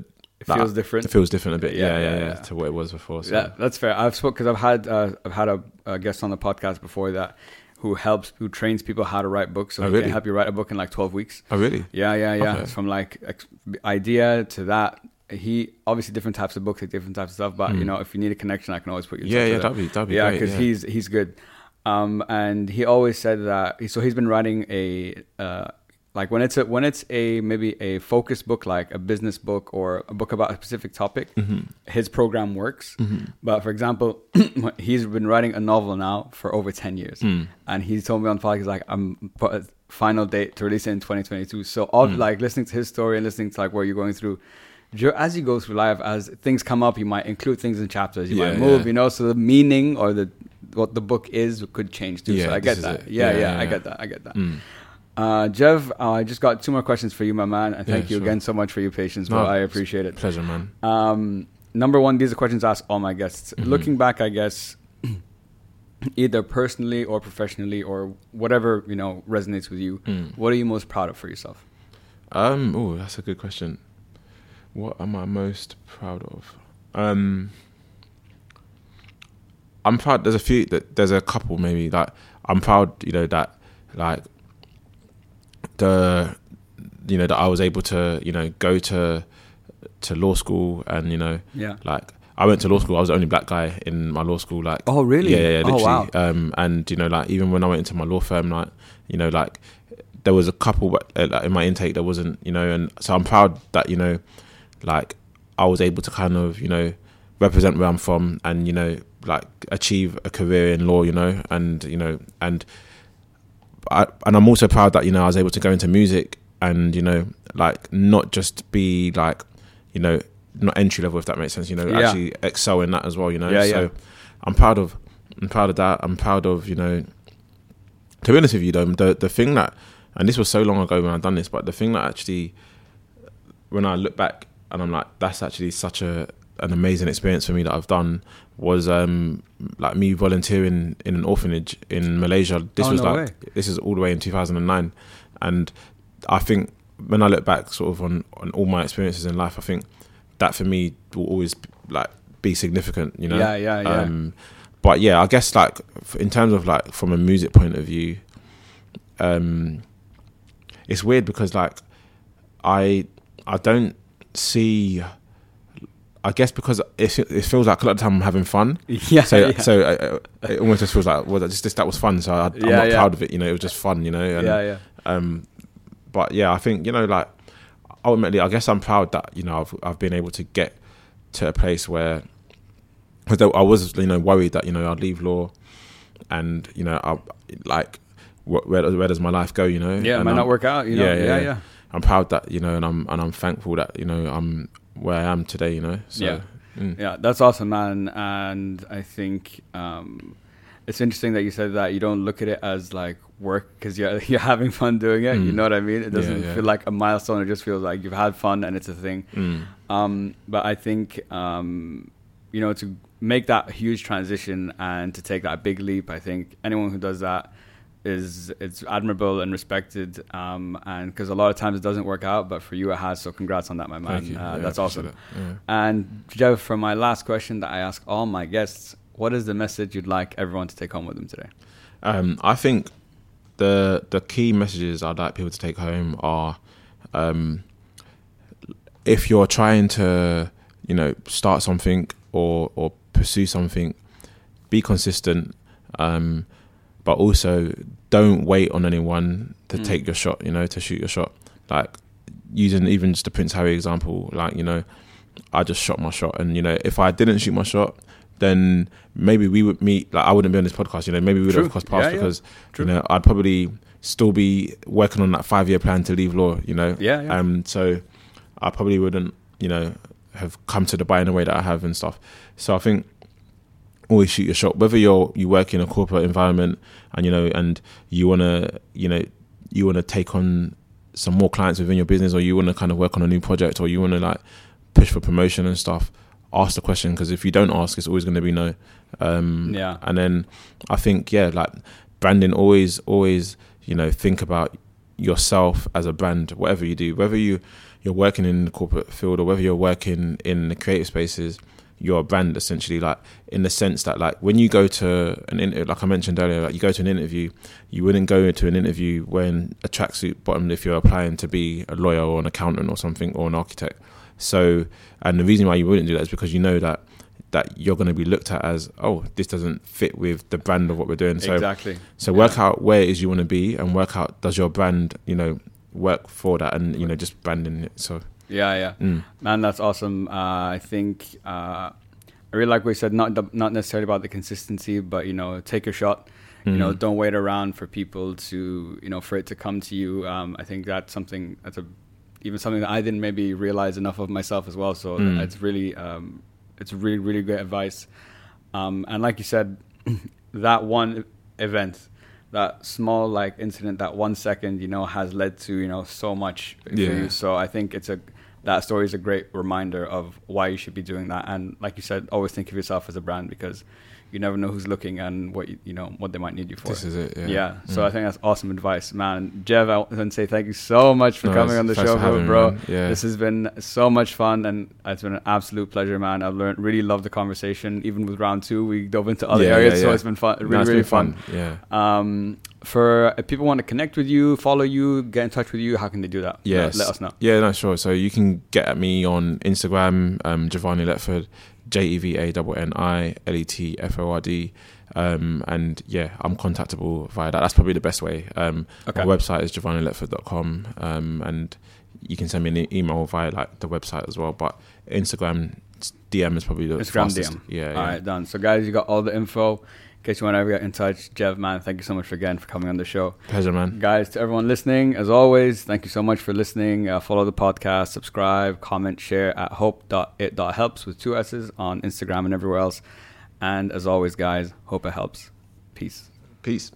It feels different. It feels different a bit. Yeah, Yeah, yeah, yeah, yeah, yeah. to what it was before. So. Yeah, that's fair. I've spoke because I've had uh, I've had a, a guest on the podcast before that who helps who trains people how to write books. So Oh, he really? can help you write a book in like twelve weeks. Oh, really? Yeah, yeah, yeah. Okay. From like ex- idea to that. He obviously different types of books, like different types of stuff. But you Mm. know, if you need a connection, I can always put you. Yeah, yeah. That'd be that'd be yeah, because yeah. he's he's good. Um, and he always said that. So he's been writing a uh, like when it's a when it's a maybe a focus book, like a business book or a book about a specific topic. Mhm. His program works. Mhm. But for example, he's been writing a novel now for over ten years, Mm. and he told me on podcast he's like I'm final date to release it in 2022. So all Mm. like listening to his story and listening to like what you're going through. As you go through life, as things come up, you might include things in chapters. You Yeah, might move, yeah. you know. So the meaning or the what the book is could change too. Yeah, so I get that. Yeah, yeah, Yeah, yeah, I get that. I get that. Mm. Uh, Jev, uh, I just got two more questions for you, my man. And thank Yeah, you sure. again so much for your patience, No, bro. I appreciate it. Pleasure, man. Um, number one, these are questions I ask all my guests. Mhm. Looking back, I guess, either personally or professionally or whatever you know resonates with you. Mm. What are you most proud of for yourself? Um, oh, that's a good question. What am I most proud of? Um, I'm proud. There's a few. That there's a couple maybe. Like I'm proud. You know that like the you know that I was able to you know go to to law school and you know Yeah. like I went to law school. I was the only black guy in my law school. Like Oh, really? Yeah, yeah, yeah, Oh, literally. wow. Um, and you know, like even when I went into my law firm, like you know, like there was a couple uh, like, in my intake that wasn't, you know, and so I'm proud that you know, like I was able to kind of you know represent where I'm from and you know like achieve a career in law, you know, and you know, and I, and I'm also proud that you know I was able to go into music and you know like not just be like you know not entry level if that makes sense you know Yeah. actually excel in that as well you know Yeah, so yeah. I'm proud of I'm proud of that I'm proud of you know to be honest with you though the the thing that and this was so long ago when I done this but the thing that actually when I look back and I'm like that's actually such a an amazing experience for me that I've done was um like me volunteering in an orphanage in Malaysia this Oh, was no like way. this is all the way in 2009 and I think when I look back sort of on on all my experiences in life I think that for me will always like be significant you know Yeah, yeah, yeah. um but yeah I guess like in terms of like from a music point of view um it's weird because like I I don't see I guess because it, it feels like a lot of time I'm having fun yeah. so yeah. so uh, it almost just feels like well that just this, that was fun so I, I'm Yeah, not yeah. proud of it you know it was just fun you know and, yeah, yeah. um but yeah I think you know like ultimately I guess I'm proud that you know I've I've been able to get to a place where because I was you know worried that you know I'd leave law and you know I like where, where does my life go you know Yeah, it might I'm- not work out. You know? yeah, Yeah, yeah, yeah. yeah. I'm proud that you know and I'm and I'm thankful that you know I'm where I am today you know so Yeah. mm. Yeah, that's awesome, man. And I think um, it's interesting that you said that you don't look at it as like work because you're you're having fun doing it. You Mm. know what I mean? It doesn't yeah. feel like a milestone. It just feels like you've had fun and it's a thing. Mm. Um, but I think um, you know to make that huge transition and to take that big leap. I think anyone who does that is it's admirable and respected. Um, and because a lot of times it doesn't work out, but for you it has. So congrats on that, my man. Uh, Yeah, that's awesome. it. And Jev, for my last question that I ask all my guests, what is the message you'd like everyone to take home with them today? Um, I think the the key messages I'd like people to take home are um, if you're trying to you know start something or or pursue something, be consistent, um, but also don't wait on anyone to Mm. take your shot. You know, to shoot your shot. Like using even just the Prince Harry example, like you know, I just shot my shot, and you know, if I didn't shoot my shot, then maybe we would meet. Like I wouldn't be on this podcast. You know, maybe we would have crossed paths Yeah, yeah. because True. you know I'd probably still be working on that five year plan to leave law. You know, Yeah, yeah. um, so I probably wouldn't, you know, have come to Dubai in the way that I have and stuff. So I think always shoot your shot. Whether you're you work in a corporate environment and you know and you wanna you know you wanna take on some more clients within your business or you wanna kind of work on a new project or you wanna like push for promotion and stuff. Ask the question because if you don't ask, it's always going to be no. Um, Yeah. And then I think yeah, like branding always always you know think about yourself as a brand, whatever you do, whether you you're working in the corporate field or whether you're working in the creative spaces, you're a brand essentially. Like in the sense that like when you go to an interview, like I mentioned earlier, like you go to an interview, you wouldn't go into an interview wearing a tracksuit bottom if you're applying to be a lawyer or an accountant or something or an architect. So, and the reason why you wouldn't do that is because you know that that you're going to be looked at as, oh, this doesn't fit with the brand of what we're doing. So, exactly. so work out where it is you want to be and work out does your brand, you know, work for that and you know just branding it. So, Yeah, yeah. mm, Man, that's awesome. Uh, I think uh, I really like what you said. Not the, not necessarily about the consistency, but you know, take a shot. You know, mm, don't wait around for people to you know for it to come to you. Um, I think that's something that's a even something that I didn't maybe realize enough of myself as well. So Mm. it's really um, it's really really great advice. Um, and like you said, that one event, that small like incident, that one second, you know, has led to you know so much for Yeah. you. So I think it's a that story is a great reminder of why you should be doing that. And like you said, always think of yourself as a brand because you never know who's looking and what you, you know what they might need you for. This is it. Yeah. Yeah, so Mm. I think that's awesome advice, man. Jev, I want to say thank you so much for No, coming on the show, having bro. man. Yeah. This has been so much fun, and it's been an absolute pleasure, man. I've learned, really loved the conversation. Even with round two, we dove into other Yeah, areas, yeah, so it's been fun, really, No, really been fun. Yeah. Um, for if people want to connect with you, follow you, get in touch with you, how can they do that? Yes. let, let us know. Yeah, no, sure. So you can get at me on Instagram, um, Jevanni Letford, J E V A N N I L E T F O R D. Um, and yeah, I'm contactable via that. That's probably the best way. Um, Okay. My website is jevanniletford.com. Um, and you can send me an email via like the website as well. But Instagram DM is probably the Instagram fastest. DM. Yeah, yeah. All right, done. So, guys, you got all the info. In case you want to ever get in touch, Jev, man, thank you so much again for coming on the show. Pleasure, man. Guys, to everyone listening, as always, thank you so much for listening. Uh, follow the podcast, subscribe, comment, share at hope.it.helps with two S's on Instagram and everywhere else. And as always, guys, hope it helps. Peace. Peace.